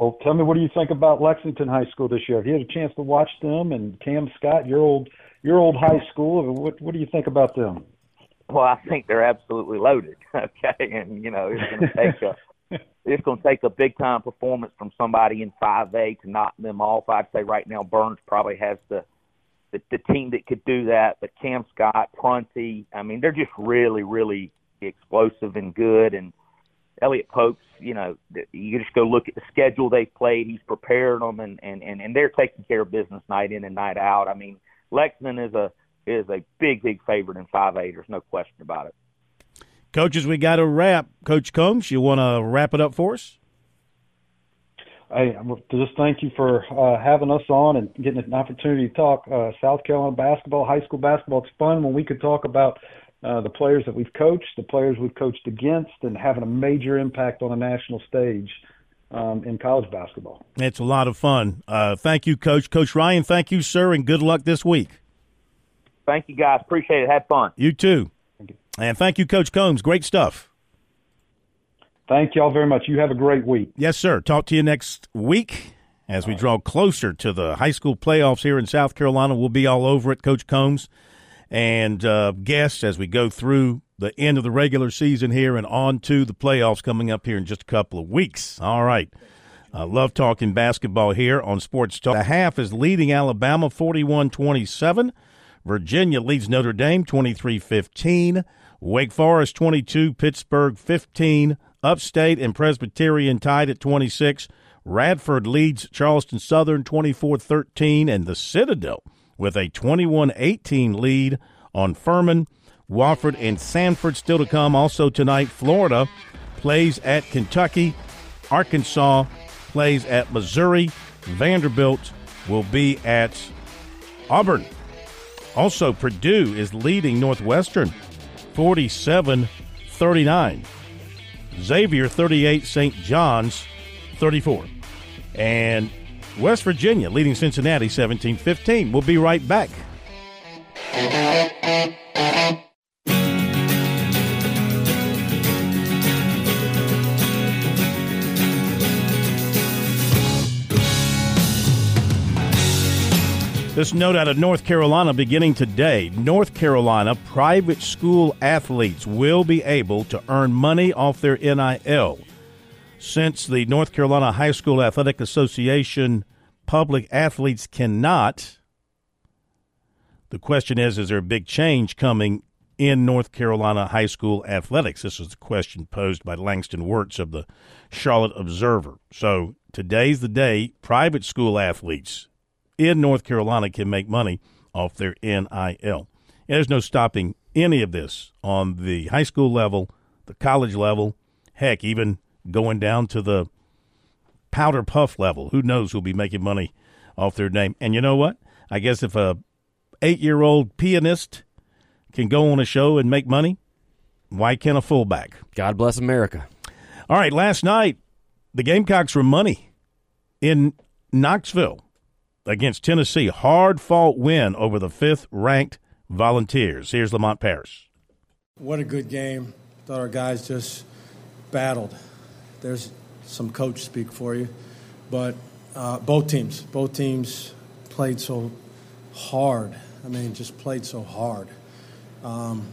[SPEAKER 14] Well, tell me, what do you think about Lexington High School this year? Have you had a chance to watch them and Cam Scott, your old your old high school? What what do you think about them?
[SPEAKER 15] Well, I think they're absolutely loaded. Okay, and you know it's going to take a it's going to take a big time performance from somebody in 5A to knock them off. I'd say right now Burns probably has the the, the team that could do that. But Cam Scott, Prunty, I mean, they're just really, really explosive and good. And Elliot Pope's, you know, you just go look at the schedule they've played. He's prepared them, and and and, and they're taking care of business night in and night out. I mean, Lexington is a is a big, big favorite in 5A. There's no question about it.
[SPEAKER 2] Coaches, we got to wrap. Coach Combs, you want to wrap it up for us?
[SPEAKER 14] Hey, I want just thank you for uh, having us on and getting an opportunity to talk uh, South Carolina basketball, high school basketball. It's fun when we could talk about uh, the players that we've coached, the players we've coached against, and having a major impact on a national stage um, in college basketball.
[SPEAKER 2] It's a lot of fun. Uh, thank you, Coach. Coach Ryan, thank you, sir, and good luck this week.
[SPEAKER 15] Thank you, guys. Appreciate it. Have fun.
[SPEAKER 2] You too. Thank you. And thank you, Coach Combs. Great stuff.
[SPEAKER 14] Thank y'all very much. You have a great week.
[SPEAKER 2] Yes, sir. Talk to you next week as we draw closer to the high school playoffs here in South Carolina. We'll be all over it, Coach Combs, and uh, guests as we go through the end of the regular season here and on to the playoffs coming up here in just a couple of weeks. All right. I love talking basketball here on Sports Talk. The half is leading Alabama 41 27. Virginia leads Notre Dame 23 15. Wake Forest 22, Pittsburgh 15. Upstate and Presbyterian tied at 26. Radford leads Charleston Southern 24 13. And the Citadel with a 21 18 lead on Furman. Wofford and Samford still to come. Also tonight, Florida plays at Kentucky. Arkansas plays at Missouri. Vanderbilt will be at Auburn. Also, Purdue is leading Northwestern 47 39. Xavier 38, St. John's 34. And West Virginia leading Cincinnati 17 15. We'll be right back. This note out of North Carolina beginning today. North Carolina private school athletes will be able to earn money off their NIL. Since the North Carolina High School Athletic Association public athletes cannot, the question is is there a big change coming in North Carolina high school athletics? This was the question posed by Langston Wertz of the Charlotte Observer. So today's the day private school athletes in North Carolina can make money off their NIL. There's no stopping any of this on the high school level, the college level, heck, even going down to the powder puff level. Who knows who'll be making money off their name? And you know what? I guess if a eight year old pianist can go on a show and make money, why can't a fullback?
[SPEAKER 4] God bless America.
[SPEAKER 2] All right, last night the Gamecocks were money in Knoxville against Tennessee. Hard fought win over the fifth ranked Volunteers. Here's Lamont Paris.
[SPEAKER 16] What a good game. Thought our guys just battled. There's some coach speak for you. But uh, both teams, both teams played so hard. I mean, just played so hard. Um,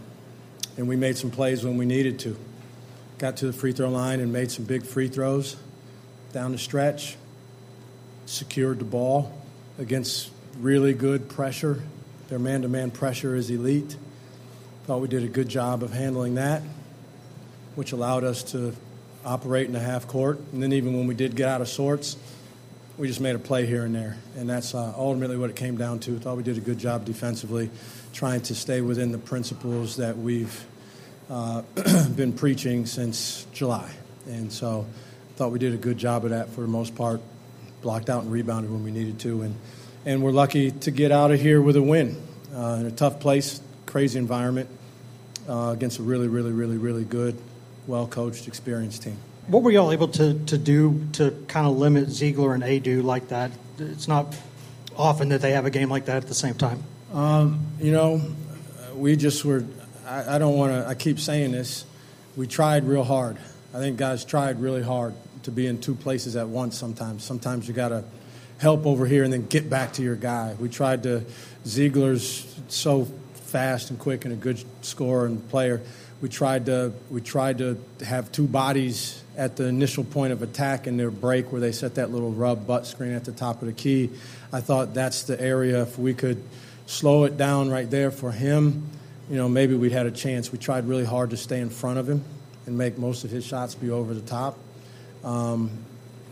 [SPEAKER 16] and we made some plays when we needed to. Got to the free throw line and made some big free throws down the stretch. Secured the ball against really good pressure. Their man to man pressure is elite. Thought we did a good job of handling that, which allowed us to operate in the half court. And then, even when we did get out of sorts, we just made a play here and there. And that's uh, ultimately what it came down to. I Thought we did a good job defensively, trying to stay within the principles that we've uh, been preaching since July. And so, thought we did a good job of that for the most part blocked out and rebounded when we needed to, and and we're lucky to get out of here with a win uh, in a tough place, crazy environment uh, against a really, really, really, really good, well coached, experienced team.
[SPEAKER 17] What were y'all able to, to do to kind of limit Zeigler and Aidoo like that? It's not often that they have a game like that at the same time.
[SPEAKER 16] Um, you know, we just were. I, I don't want to. I keep saying this. We tried real hard. I think guys tried really hard to be in two places at once sometimes. Sometimes you got to help over here and then get back to your guy. We tried to, Zeigler's so fast and quick and a good scorer and player. We tried to we tried to have two bodies at the initial point of attack in their break where they set that little rub butt screen at the top of the key. I thought that's the area if we could slow it down right there for him, you know, maybe we'd had a chance. We tried really hard to stay in front of him and make most of his shots be over the top. Um,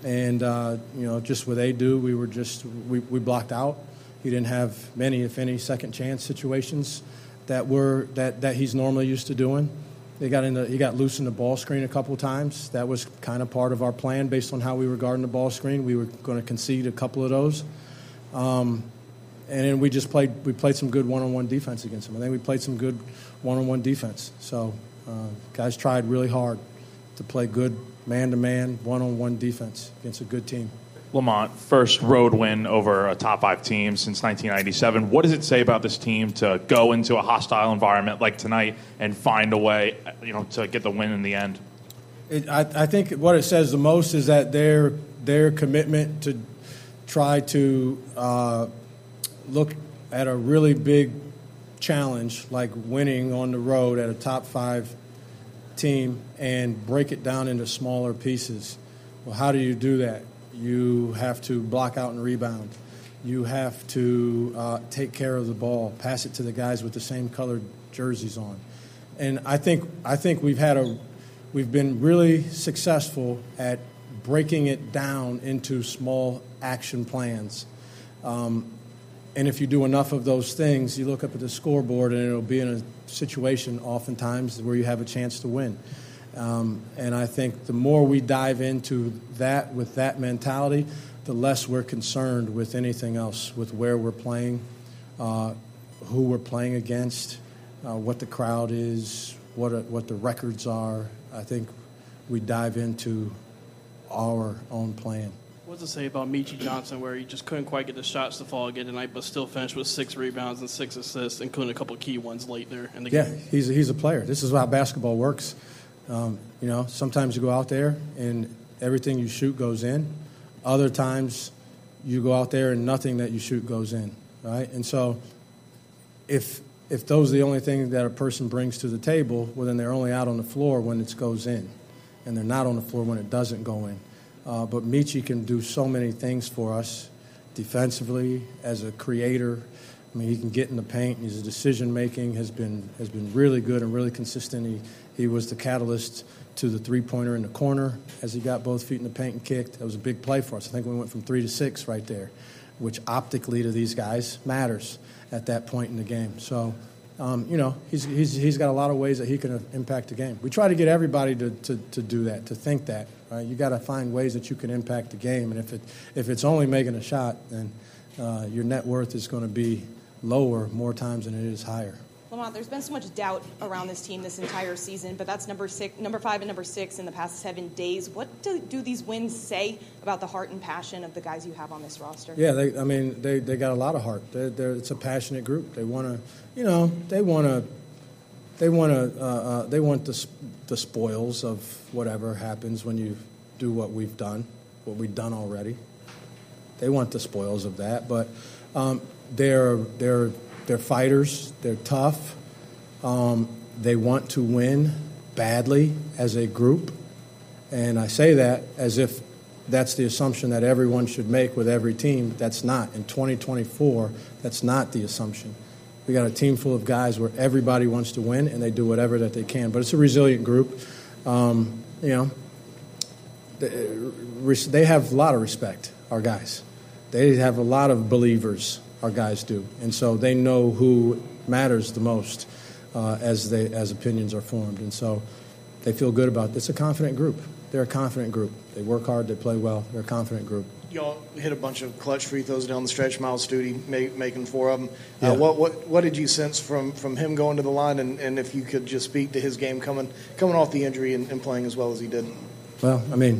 [SPEAKER 16] and uh, you know, just with Aidoo, we were just we, we blocked out. He didn't have many, if any, second chance situations that were that, that he's normally used to doing. He got in the, he got loose in the ball screen a couple times. That was kind of part of our plan based on how we were guarding the ball screen. We were going to concede a couple of those. Um, and then we just played we played some good one-on-one defense against him. I think we played some good one-on-one defense. So uh, guys tried really hard to play good man to man, one on one defense against a good team.
[SPEAKER 18] Lamont, first road win over a top five team since 1997. What does it say about this team to go into a hostile environment like tonight and find a way, you know, to get the win in the end?
[SPEAKER 16] It, I, I, think what it says the most is that their their commitment to try to uh, look at a really big challenge like winning on the road at a top five team and break it down into smaller pieces. Well, how do you do that? You have to block out and rebound. You have to uh, take care of the ball, pass it to the guys with the same colored jerseys on. And I think I think we've had a we've been really successful at breaking it down into small action plans. Um, and if you do enough of those things, you look up at the scoreboard and it'll be in a situation oftentimes where you have a chance to win. Um, and I think the more we dive into that with that mentality, the less we're concerned with anything else, with where we're playing, uh, who we're playing against, uh, what the crowd is, what are, what the records are. I think we dive into our own plan.
[SPEAKER 19] What's it say about Meechie Johnson, where he just couldn't quite get the shots to fall again tonight, but still finished with six rebounds and six assists, including a couple key ones late there in the
[SPEAKER 16] Yeah,
[SPEAKER 19] game?
[SPEAKER 16] he's a, he's a player. This is how basketball works. Um, you know, sometimes you go out there and everything you shoot goes in. Other times you go out there and nothing that you shoot goes in, right? And so if if those are the only things that a person brings to the table, well, then they're only out on the floor when it goes in, and they're not on the floor when it doesn't go in. Uh, but Meechie can do so many things for us defensively as a creator. I mean, he can get in the paint. His decision making has been has been really good and really consistent. He he was the catalyst to the three pointer in the corner as he got both feet in the paint and kicked. That was a big play for us. I think we went from three to six right there, which optically to these guys matters at that point in the game. So. Um, you know, he's, he's, he's got a lot of ways that he can impact the game. We try to get everybody to, to, to do that, to think that. Right? You got to find ways that you can impact the game, and if it if it's only making a shot, then uh, your net worth is going to be lower more times than it is higher.
[SPEAKER 20] Lamont, there's been so much doubt around this team this entire season, but that's number six, number five, and number six in the past seven days. What do, do these wins say about the heart and passion of the guys you have on this roster?
[SPEAKER 16] Yeah, they, I mean, they, they got a lot of heart. They're, they're, it's a passionate group. They want to, you know, they want to, they want to, uh, uh, they want the, the spoils of whatever happens when you do what we've done, what we've done already. They want the spoils of that, but um, they're they're they're fighters. They're tough. Um, they want to win badly as a group, and I say that as if that's the assumption that everyone should make with every team. That's not. In 2024, that's not the assumption. We got a team full of guys where everybody wants to win and they do whatever that they can. But it's a resilient group. Um, you know, they have a lot of respect. Our guys, they have a lot of believers. Our guys do, and so they know who matters the most uh, as they as opinions are formed, and so they feel good about. It. It's a confident group. They're a confident group. They work hard. They play well. They're a confident group.
[SPEAKER 21] Y'all hit a bunch of clutch free throws down the stretch. Myles Stute make, making four of them.
[SPEAKER 16] Yeah.
[SPEAKER 21] Uh, what what what did you sense from, from him going to the line, and, and if you could just speak to his game coming coming off the injury and, and playing as well as he did?
[SPEAKER 16] Well, I mean,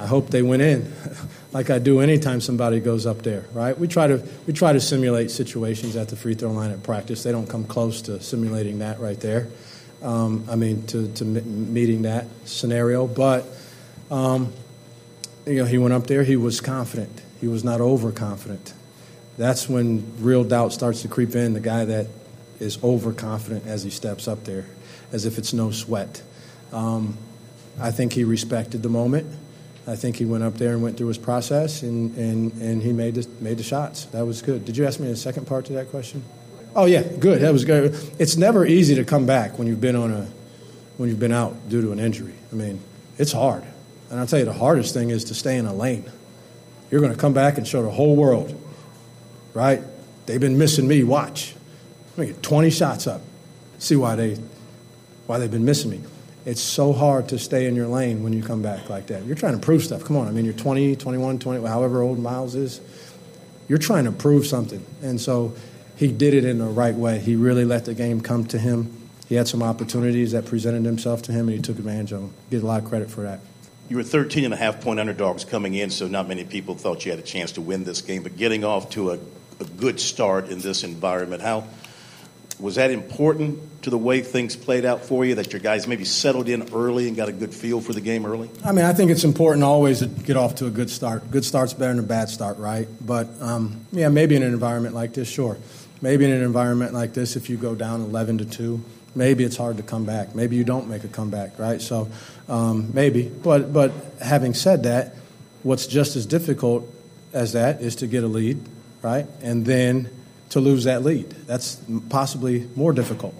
[SPEAKER 16] I hope they went in, like I do anytime somebody goes up there, right? We try to we try to simulate situations at the free throw line at practice. They don't come close to simulating that right there. Um, I mean, to to meeting that scenario, but um, you know, he went up there. He was confident. He was not overconfident. That's when real doubt starts to creep in. The guy that is overconfident as he steps up there, as if it's no sweat. Um, I think he respected the moment. I think he went up there and went through his process, and, and, and he made the, made the shots. That was good. Did you ask me a second part to that question? Oh yeah, good. That was good. It's never easy to come back when you've been on a when you've been out due to an injury. I mean, it's hard. And I'll tell you, the hardest thing is to stay in a lane. You're going to come back and show the whole world, right? They've been missing me. Watch. I'm going to get 20 shots up. See why they why they've been missing me. It's so hard to stay in your lane when you come back like that. You're trying to prove stuff. Come on. I mean, you're 20, 21, 20, however old Myles is. You're trying to prove something. And so he did it in the right way. He really let the game come to him. He had some opportunities that presented themselves to him, and he took advantage of them. Get a lot of credit for that.
[SPEAKER 22] You were 13 and a half point underdogs coming in, so not many people thought you had a chance to win this game. But getting off to a, a good start in this environment, how was that important to the way things played out for you? That your guys maybe settled in early and got a good feel for the game early?
[SPEAKER 16] I mean, I think it's important always to get off to a good start. Good start's better than a bad start, right? But um, yeah, maybe in an environment like this, sure. Maybe in an environment like this, if you go down 11 to two, maybe it's hard to come back. Maybe you don't make a comeback, right? So um, maybe. But but having said that, what's just as difficult as that is to get a lead, right? And then to lose that lead. That's possibly more difficult.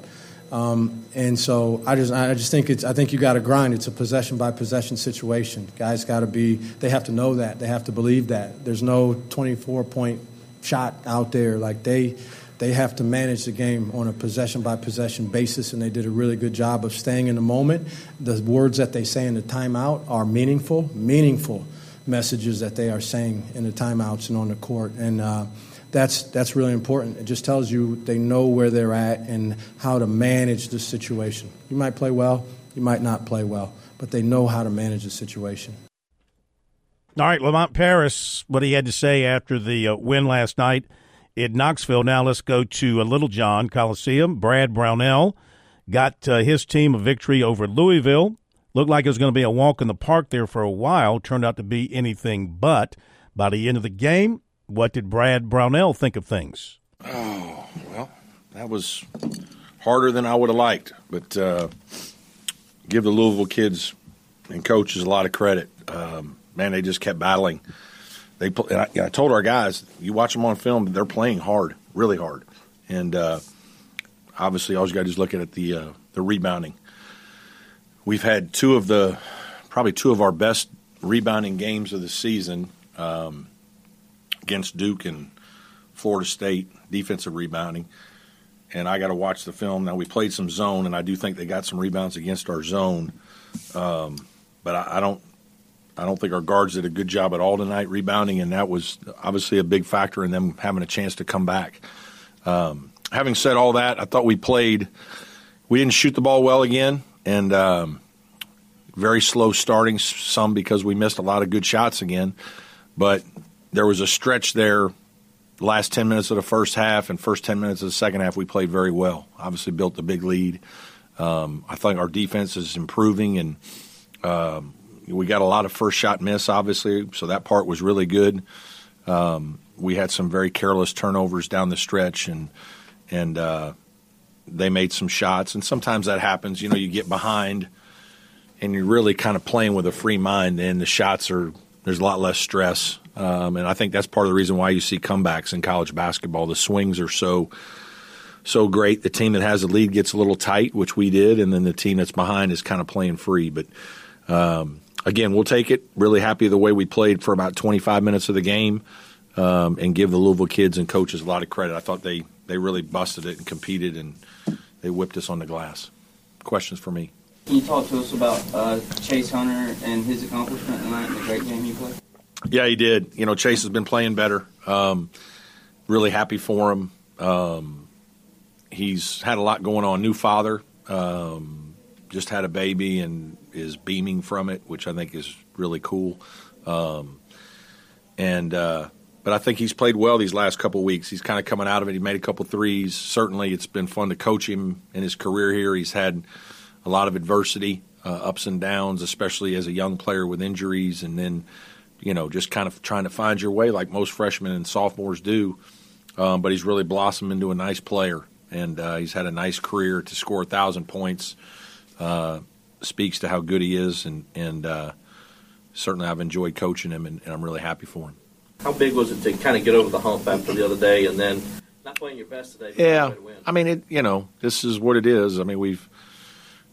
[SPEAKER 16] Um, and so I just I just think it's I think you got to grind. It's a possession by possession situation. Guys got to be they have to know that they have to believe that. There's no 24 point shot out there like they they have to manage the game on a possession by possession basis, and they did a really good job of staying in the moment. The words that they say in the timeout are meaningful, meaningful messages that they are saying in the timeouts and on the court. And uh, that's that's really important. It just tells you they know where they're at and how to manage the situation. You might play well, you might not play well, but they know how to manage the situation.
[SPEAKER 2] All right, Lamont Paris, what he had to say after the uh, win last night in Knoxville. Now let's go to uh, Littlejohn Coliseum. Brad Brownell got uh, his team a victory over Louisville. Looked like it was going to be a walk in the park there for a while. Turned out to be anything but. By the end of the game, what did Brad Brownell think of things?
[SPEAKER 23] Oh, well, that was harder than I would have liked, but uh, give the Louisville kids and coaches a lot of credit. Um, man, they just kept battling. They, I, I, told our guys, you watch them on film, they're playing hard, really hard, and uh, obviously, all you got to do is look at the uh, the rebounding. We've had two of the, probably two of our best rebounding games of the season um, against Duke and Florida State defensive rebounding. And I got to watch the film. Now we played some zone, and I do think they got some rebounds against our zone. Um, but I, I don't I don't think our guards did a good job at all tonight rebounding, and that was obviously a big factor in them having a chance to come back. Um, having said all that, I thought we played. We didn't shoot the ball well again, and um, very slow starting. Some because we missed a lot of good shots again, but there was a stretch there. Last ten minutes of the first half and first ten minutes of the second half, we played very well. Obviously, built the big lead. Um, I think our defense is improving, and um, we got a lot of first shot miss, obviously, so that part was really good. Um, we had some very careless turnovers down the stretch, and and uh, they made some shots. And sometimes that happens. You know, you get behind, and you're really kind of playing with a free mind. And the shots are there's a lot less stress. Um, and I think that's part of the reason why you see comebacks in college basketball. The swings are so so great. The team that has the lead gets a little tight, which we did, and then the team that's behind is kind of playing free. But um, again, we'll take it. Really happy the way we played for about 25 minutes of the game, um, and give the Louisville kids and coaches a lot of credit. I thought they they really busted it and competed, and they whipped us on the glass. Questions for me?
[SPEAKER 24] Can you talk to us about uh, Chase Hunter and his accomplishment tonight and the great game he played?
[SPEAKER 23] Yeah, he did. You know, Chase has been playing better. Um, really happy for him. Um, he's had a lot going on. New father, um, just had a baby and is beaming from it, which I think is really cool. Um, and uh, but I think he's played well these last couple weeks. He's kind of coming out of it. He made a couple threes. Certainly, it's been fun to coach him in his career here. He's had a lot of adversity, uh, ups and downs, especially as a young player with injuries, and then you know just kind of trying to find your way like most freshmen and sophomores do. Um, but he's really blossomed into a nice player, and uh, he's had a nice career to score a thousand points. Uh, speaks to how good he is, and and uh, certainly I've enjoyed coaching him, and, and I'm really happy for him.
[SPEAKER 25] How big was it to kind of get over the hump after the other day, and then not playing your best today?
[SPEAKER 23] yeah, I mean, it, you know, this is what it is. I mean, we've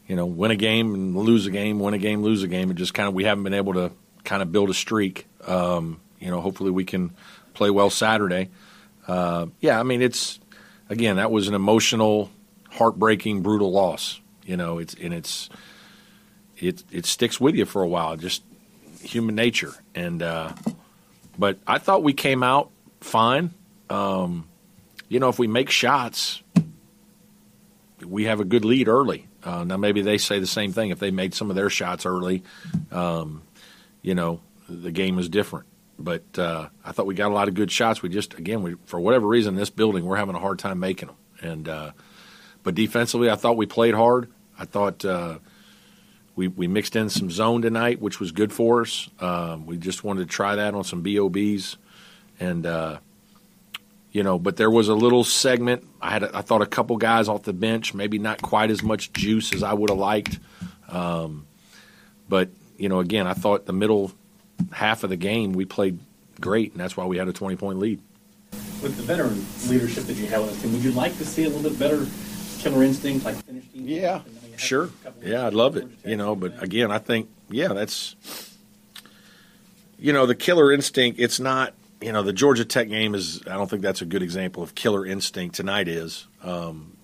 [SPEAKER 23] you know win a game and lose a game, win a game, lose a game. It just kind of we haven't been able to kind of build a streak. Um, you know, hopefully we can play well Saturday. Uh, yeah, I mean, it's again that was an emotional, heartbreaking, brutal loss. You know, it's and it's it it sticks with you for a while. Just human nature and. Uh, but I thought we came out fine. Um, you know, if we make shots, we have a good lead early. Uh, now, maybe they say the same thing. If they made some of their shots early, um, you know, the game is different. But uh, I thought we got a lot of good shots. We just, again, we for whatever reason, this building, we're having a hard time making them. And uh, but defensively, I thought we played hard. I thought uh, we, we mixed in some zone tonight, which was good for us. Um, we just wanted to try that on some BOBs, and uh, you know, but there was a little segment. I had a, I thought a couple guys off the bench, maybe not quite as much juice as I would have liked. Um, but you know, again, I thought the middle half of the game we played great, and that's why we had a twenty point lead.
[SPEAKER 26] With the veteran leadership that you have on the team, would you like to see a little bit better killer instinct, like finish teams?
[SPEAKER 23] Yeah, Sure. Yeah, I'd love it. You know, but again, I think yeah, that's you know the killer instinct. It's not you know the Georgia Tech game is. I don't think that's a good example of killer instinct. Tonight is. Um,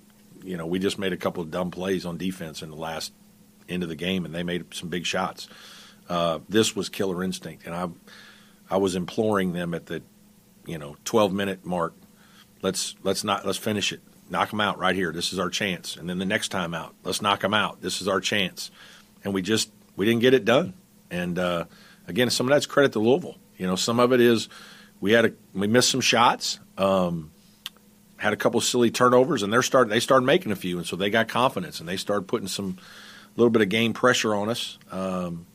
[SPEAKER 23] you know, we just made a couple of dumb plays on defense in the last of the game, and they made some big shots. Uh, this was killer instinct, and I I was imploring them at the you know 12 minute mark let's let's not let's finish it. Knock them out right here. This is our chance. And then the next time out, let's knock them out. This is our chance. And we just we didn't get it done. And uh, again, some of that's credit to Louisville. You know, some of it is we had a we missed some shots. Um, had a couple silly turnovers, and they're started they started making a few, and so they got confidence, and they started putting some little bit of game pressure on us. Um,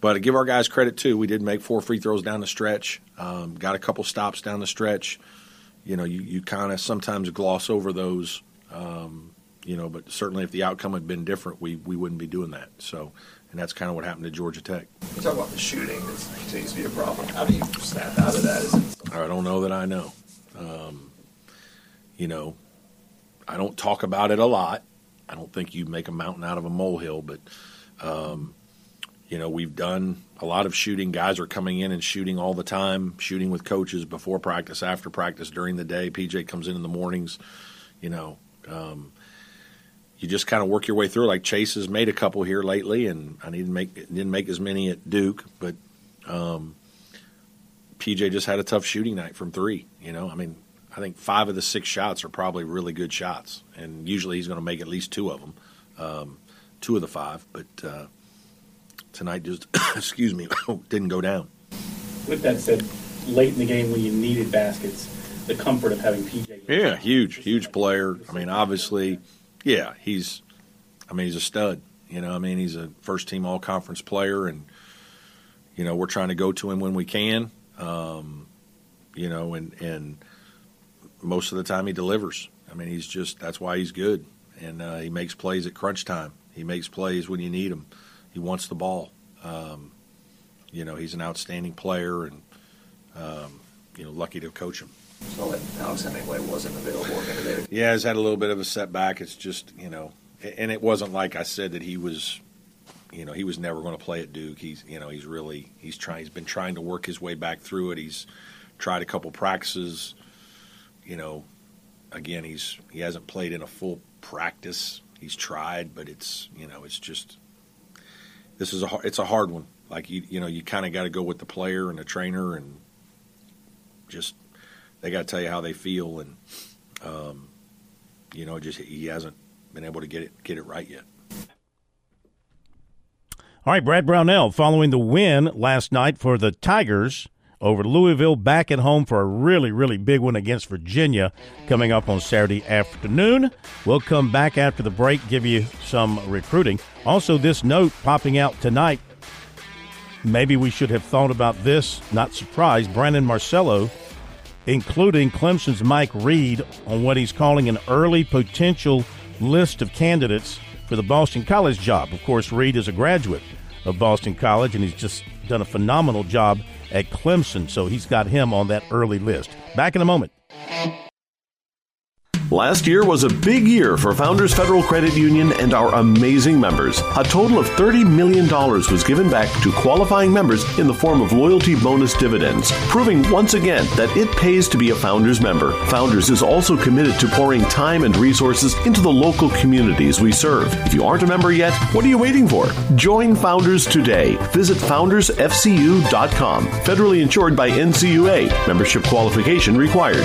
[SPEAKER 23] but to give our guys credit too, we did make four free throws down the stretch, um, got a couple stops down the stretch. You know, you, you kind of sometimes gloss over those, um, you know, but certainly if the outcome had been different, we, we wouldn't be doing that. So, and that's kind of what happened to Georgia Tech.
[SPEAKER 27] You talk about the shooting that continues to be a problem. How do you snap out of that? It
[SPEAKER 23] I don't know that I know. Um, you know, I don't talk about it a lot. I don't think you make a mountain out of a molehill, but um, you know, we've done a lot of shooting. Guys are coming in and shooting all the time, shooting with coaches before practice, after practice, during the day. PJ comes in in the mornings. You know, um, you just kind of work your way through. Like Chase has made a couple here lately, and I didn't make didn't make as many at Duke, but um, PJ just had a tough shooting night from three. You know, I mean, I think five of the six shots are probably really good shots, and usually he's going to make at least two of them, um, two of the five. But uh, tonight just, excuse me, didn't go down.
[SPEAKER 26] With that said, late in the game when you needed baskets, the comfort of having PJ.
[SPEAKER 23] Yeah, huge, huge player. I mean, obviously, yeah, he's, I mean, he's a stud. You know, I mean, he's a first team all conference player, and you know, we're trying to go to him when we can. Um, you know, and and most of the time he delivers. I mean, he's just that's why he's good, and uh, he makes plays at crunch time. He makes plays when you need him. He wants the ball. Um, you know, he's an outstanding player, and um, you know, lucky to coach him.
[SPEAKER 27] So that Alex Hemenway wasn't available today.
[SPEAKER 23] Yeah, he's had a little bit of a setback. It's just you know, and it wasn't like I said that he was, you know, he was never going to play at Duke. He's you know, he's really he's trying. He's been trying to work his way back through it. He's tried a couple practices. You know, again, he's he hasn't played in a full practice. He's tried, but it's you know, it's just this is a it's a hard one. Like you you know, you kind of got to go with the player and the trainer and just they got to tell you how they feel and um, you know, just he hasn't been able to get it get it right yet.
[SPEAKER 2] All right, Brad Brownell, following the win last night for the Tigers over Louisville, back at home for a really, really big one against Virginia coming up on Saturday afternoon. We'll come back after the break, give you some recruiting. Also, this note popping out tonight. Maybe we should have thought about this, not surprised. Brandon Marcello, including Clemson's Mike Reed, on what he's calling an early potential list of candidates for the Boston College job. Of course, Reed is a graduate of Boston College, and he's just done a phenomenal job at Clemson, so he's got him on that early list. Back in a moment.
[SPEAKER 28] Last year was a big year for Founders Federal Credit Union and our amazing members. A total of $30 million was given back to qualifying members in the form of loyalty bonus dividends, proving once again that it pays to be a Founders member. Founders is also committed to pouring time and resources into the local communities we serve. If you aren't a member yet, what are you waiting for? Join Founders today. Visit foundersfcu.com. Federally insured by NCUA. Membership qualification required.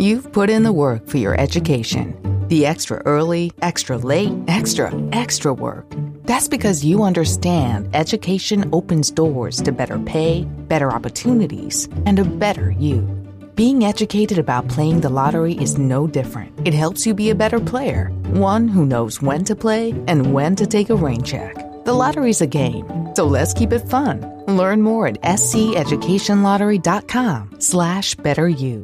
[SPEAKER 29] You've put in the work for your education. The extra early, extra late, extra, extra work. That's because you understand education opens doors to better pay, better opportunities, and a better you. Being educated about playing the lottery is no different. It helps you be a better player, one who knows when to play and when to take a rain check. The lottery's a game, so let's keep it fun. Learn more at sceducationlottery.com slash better you.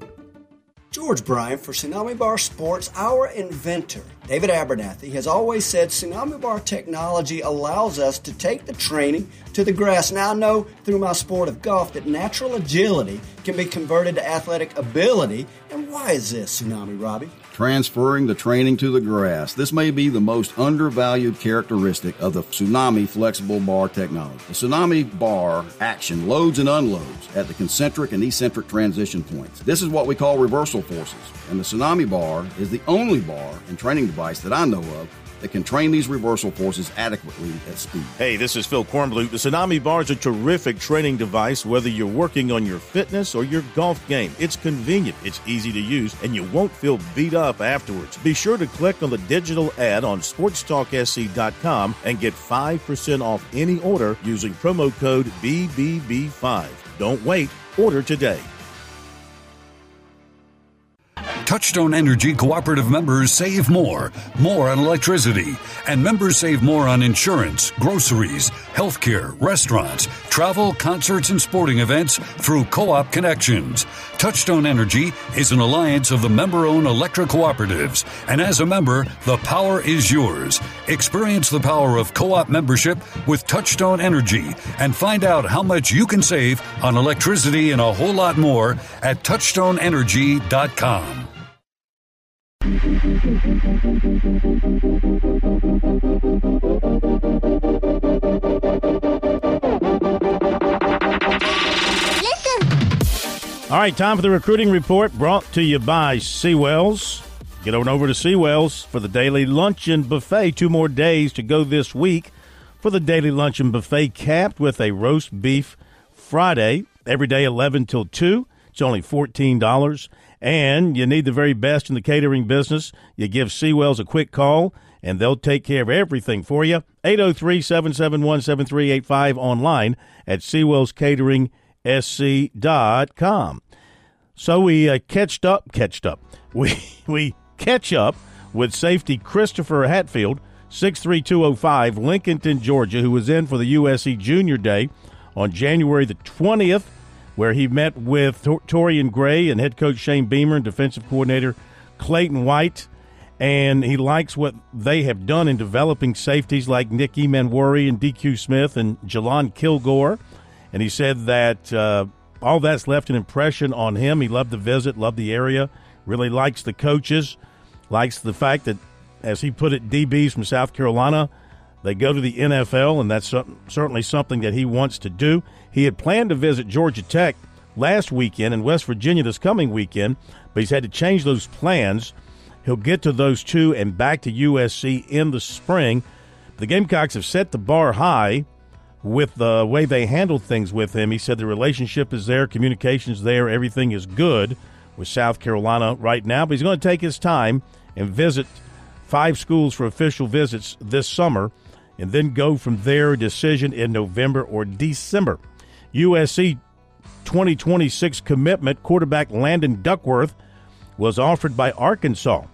[SPEAKER 30] George Bryan for Tsunami Bar Sports, our inventor. David Abernathy has always said Tsunami Bar technology allows us to take the training to the grass. Now I know through my sport of golf that natural agility can be converted to athletic ability. And why is this, Tsunami Robbie?
[SPEAKER 31] Transferring the training to the grass. This may be the most undervalued characteristic of the Tsunami flexible bar technology. The Tsunami bar action loads and unloads at the concentric and eccentric transition points. This is what we call reversal forces, and the Tsunami bar is the only bar and training device that I know of that can train these reversal forces adequately at speed.
[SPEAKER 32] Hey, this is Phil Kornblut. The Tsunami Bar is a terrific training device whether you're working on your fitness or your golf game. It's convenient, it's easy to use, and you won't feel beat up afterwards. Be sure to click on the digital ad on sportstalksc.com and get 5% off any order using promo code BBB5. Don't wait, order today.
[SPEAKER 1] Touchstone Energy cooperative members save more, more on electricity, and members save more on insurance, groceries, healthcare, restaurants, travel, concerts, and sporting events through Co op Connections. Touchstone Energy is an alliance of the member owned electric cooperatives, and as a member, the power is yours. Experience the power of co op membership with Touchstone Energy and find out how much you can save on electricity and a whole lot more at touchstoneenergy.com.
[SPEAKER 2] All right, time for the recruiting report brought to you by Seawells. Get on over to Seawells for the daily luncheon buffet. Two more days to go this week for the daily luncheon buffet, capped with a roast beef Friday, every day 11 till 2. It's only $14. And you need the very best in the catering business. You give Seawells a quick call, and they'll take care of everything for you. 803 771 7385 online at SeawellsCateringSC.com. So we uh, catched up, catched up. We we catch up with safety Christopher Hatfield, 63205, Lincolnton, Georgia, who was in for the USC Junior Day on January the 20th, where he met with Tor- Torrian Gray and head coach Shane Beamer and defensive coordinator Clayton White. And he likes what they have done in developing safeties like Nick Emmanwori and DQ Smith and Jalon Kilgore. And he said that uh, all that's left an impression on him. He loved the visit, loved the area, really likes the coaches, likes the fact that, as he put it, DBs from South Carolina, they go to the NFL, and that's certainly something that he wants to do. He had planned to visit Georgia Tech last weekend and West Virginia this coming weekend, but he's had to change those plans. He'll get to those two and back to USC in the spring. The Gamecocks have set the bar high with the way they handled things with him. He said the relationship is there, communication's there, everything is good with South Carolina right now, but he's going to take his time and visit five schools for official visits this summer and then go from there decision in November or December. USC 2026 commitment quarterback Landon Duckworth was offered by Arkansas.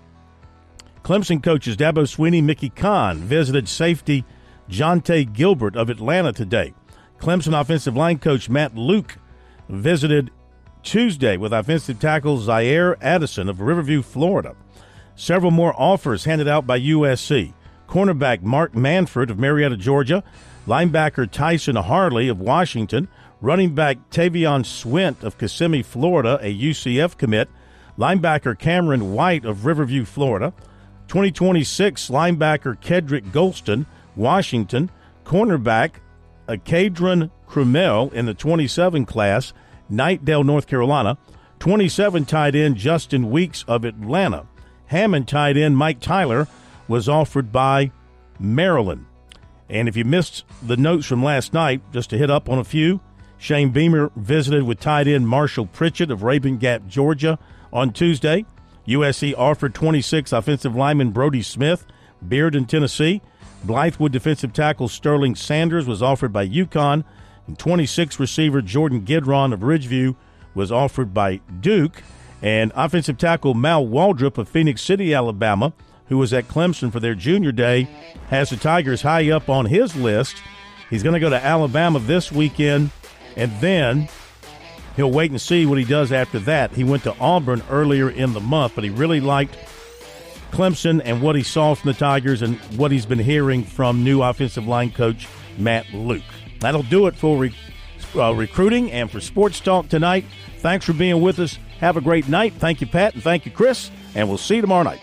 [SPEAKER 2] Clemson coaches Dabo Swinney, Mickey Conn visited safety Jonte Gilbert of Atlanta today. Clemson offensive line coach Matt Luke visited Tuesday with offensive tackle Zaire Addison of Riverview, Florida. Several more offers handed out by USC. Cornerback Mark Manford of Marietta, Georgia. Linebacker Tyson Harley of Washington. Running back Tavion Swint of Kissimmee, Florida, a UCF commit. Linebacker Cameron White of Riverview, Florida. 2026 linebacker Kedrick Golston Washington, cornerback uh, Akadron Crumell in the 27 class, Knightdale, North Carolina. 27 tight end Justin Weeks of Atlanta. Hammond tight end Mike Tyler was offered by Maryland. And if you missed the notes from last night, just to hit up on a few, Shane Beamer visited with tight end Marshall Pritchett of Rabun Gap, Georgia on Tuesday. USC offered 26 offensive lineman Brody Smith, Beard in Tennessee. Blythewood defensive tackle Sterling Sanders was offered by UConn, and 26 receiver Jordan Gidron of Ridgeview was offered by Duke, and offensive tackle Mal Waldrop of Phenix City, Alabama, who was at Clemson for their junior day, has the Tigers high up on his list. He's going to go to Alabama this weekend, and then he'll wait and see what he does after that. He went to Auburn earlier in the month, but he really liked Clemson and what he saw from the Tigers and what he's been hearing from new offensive line coach Matt Luke. That'll do it for re- uh, recruiting and for Sports Talk tonight. Thanks for being with us. Have a great night. Thank you, Pat, and thank you, Chris, and we'll see you tomorrow night.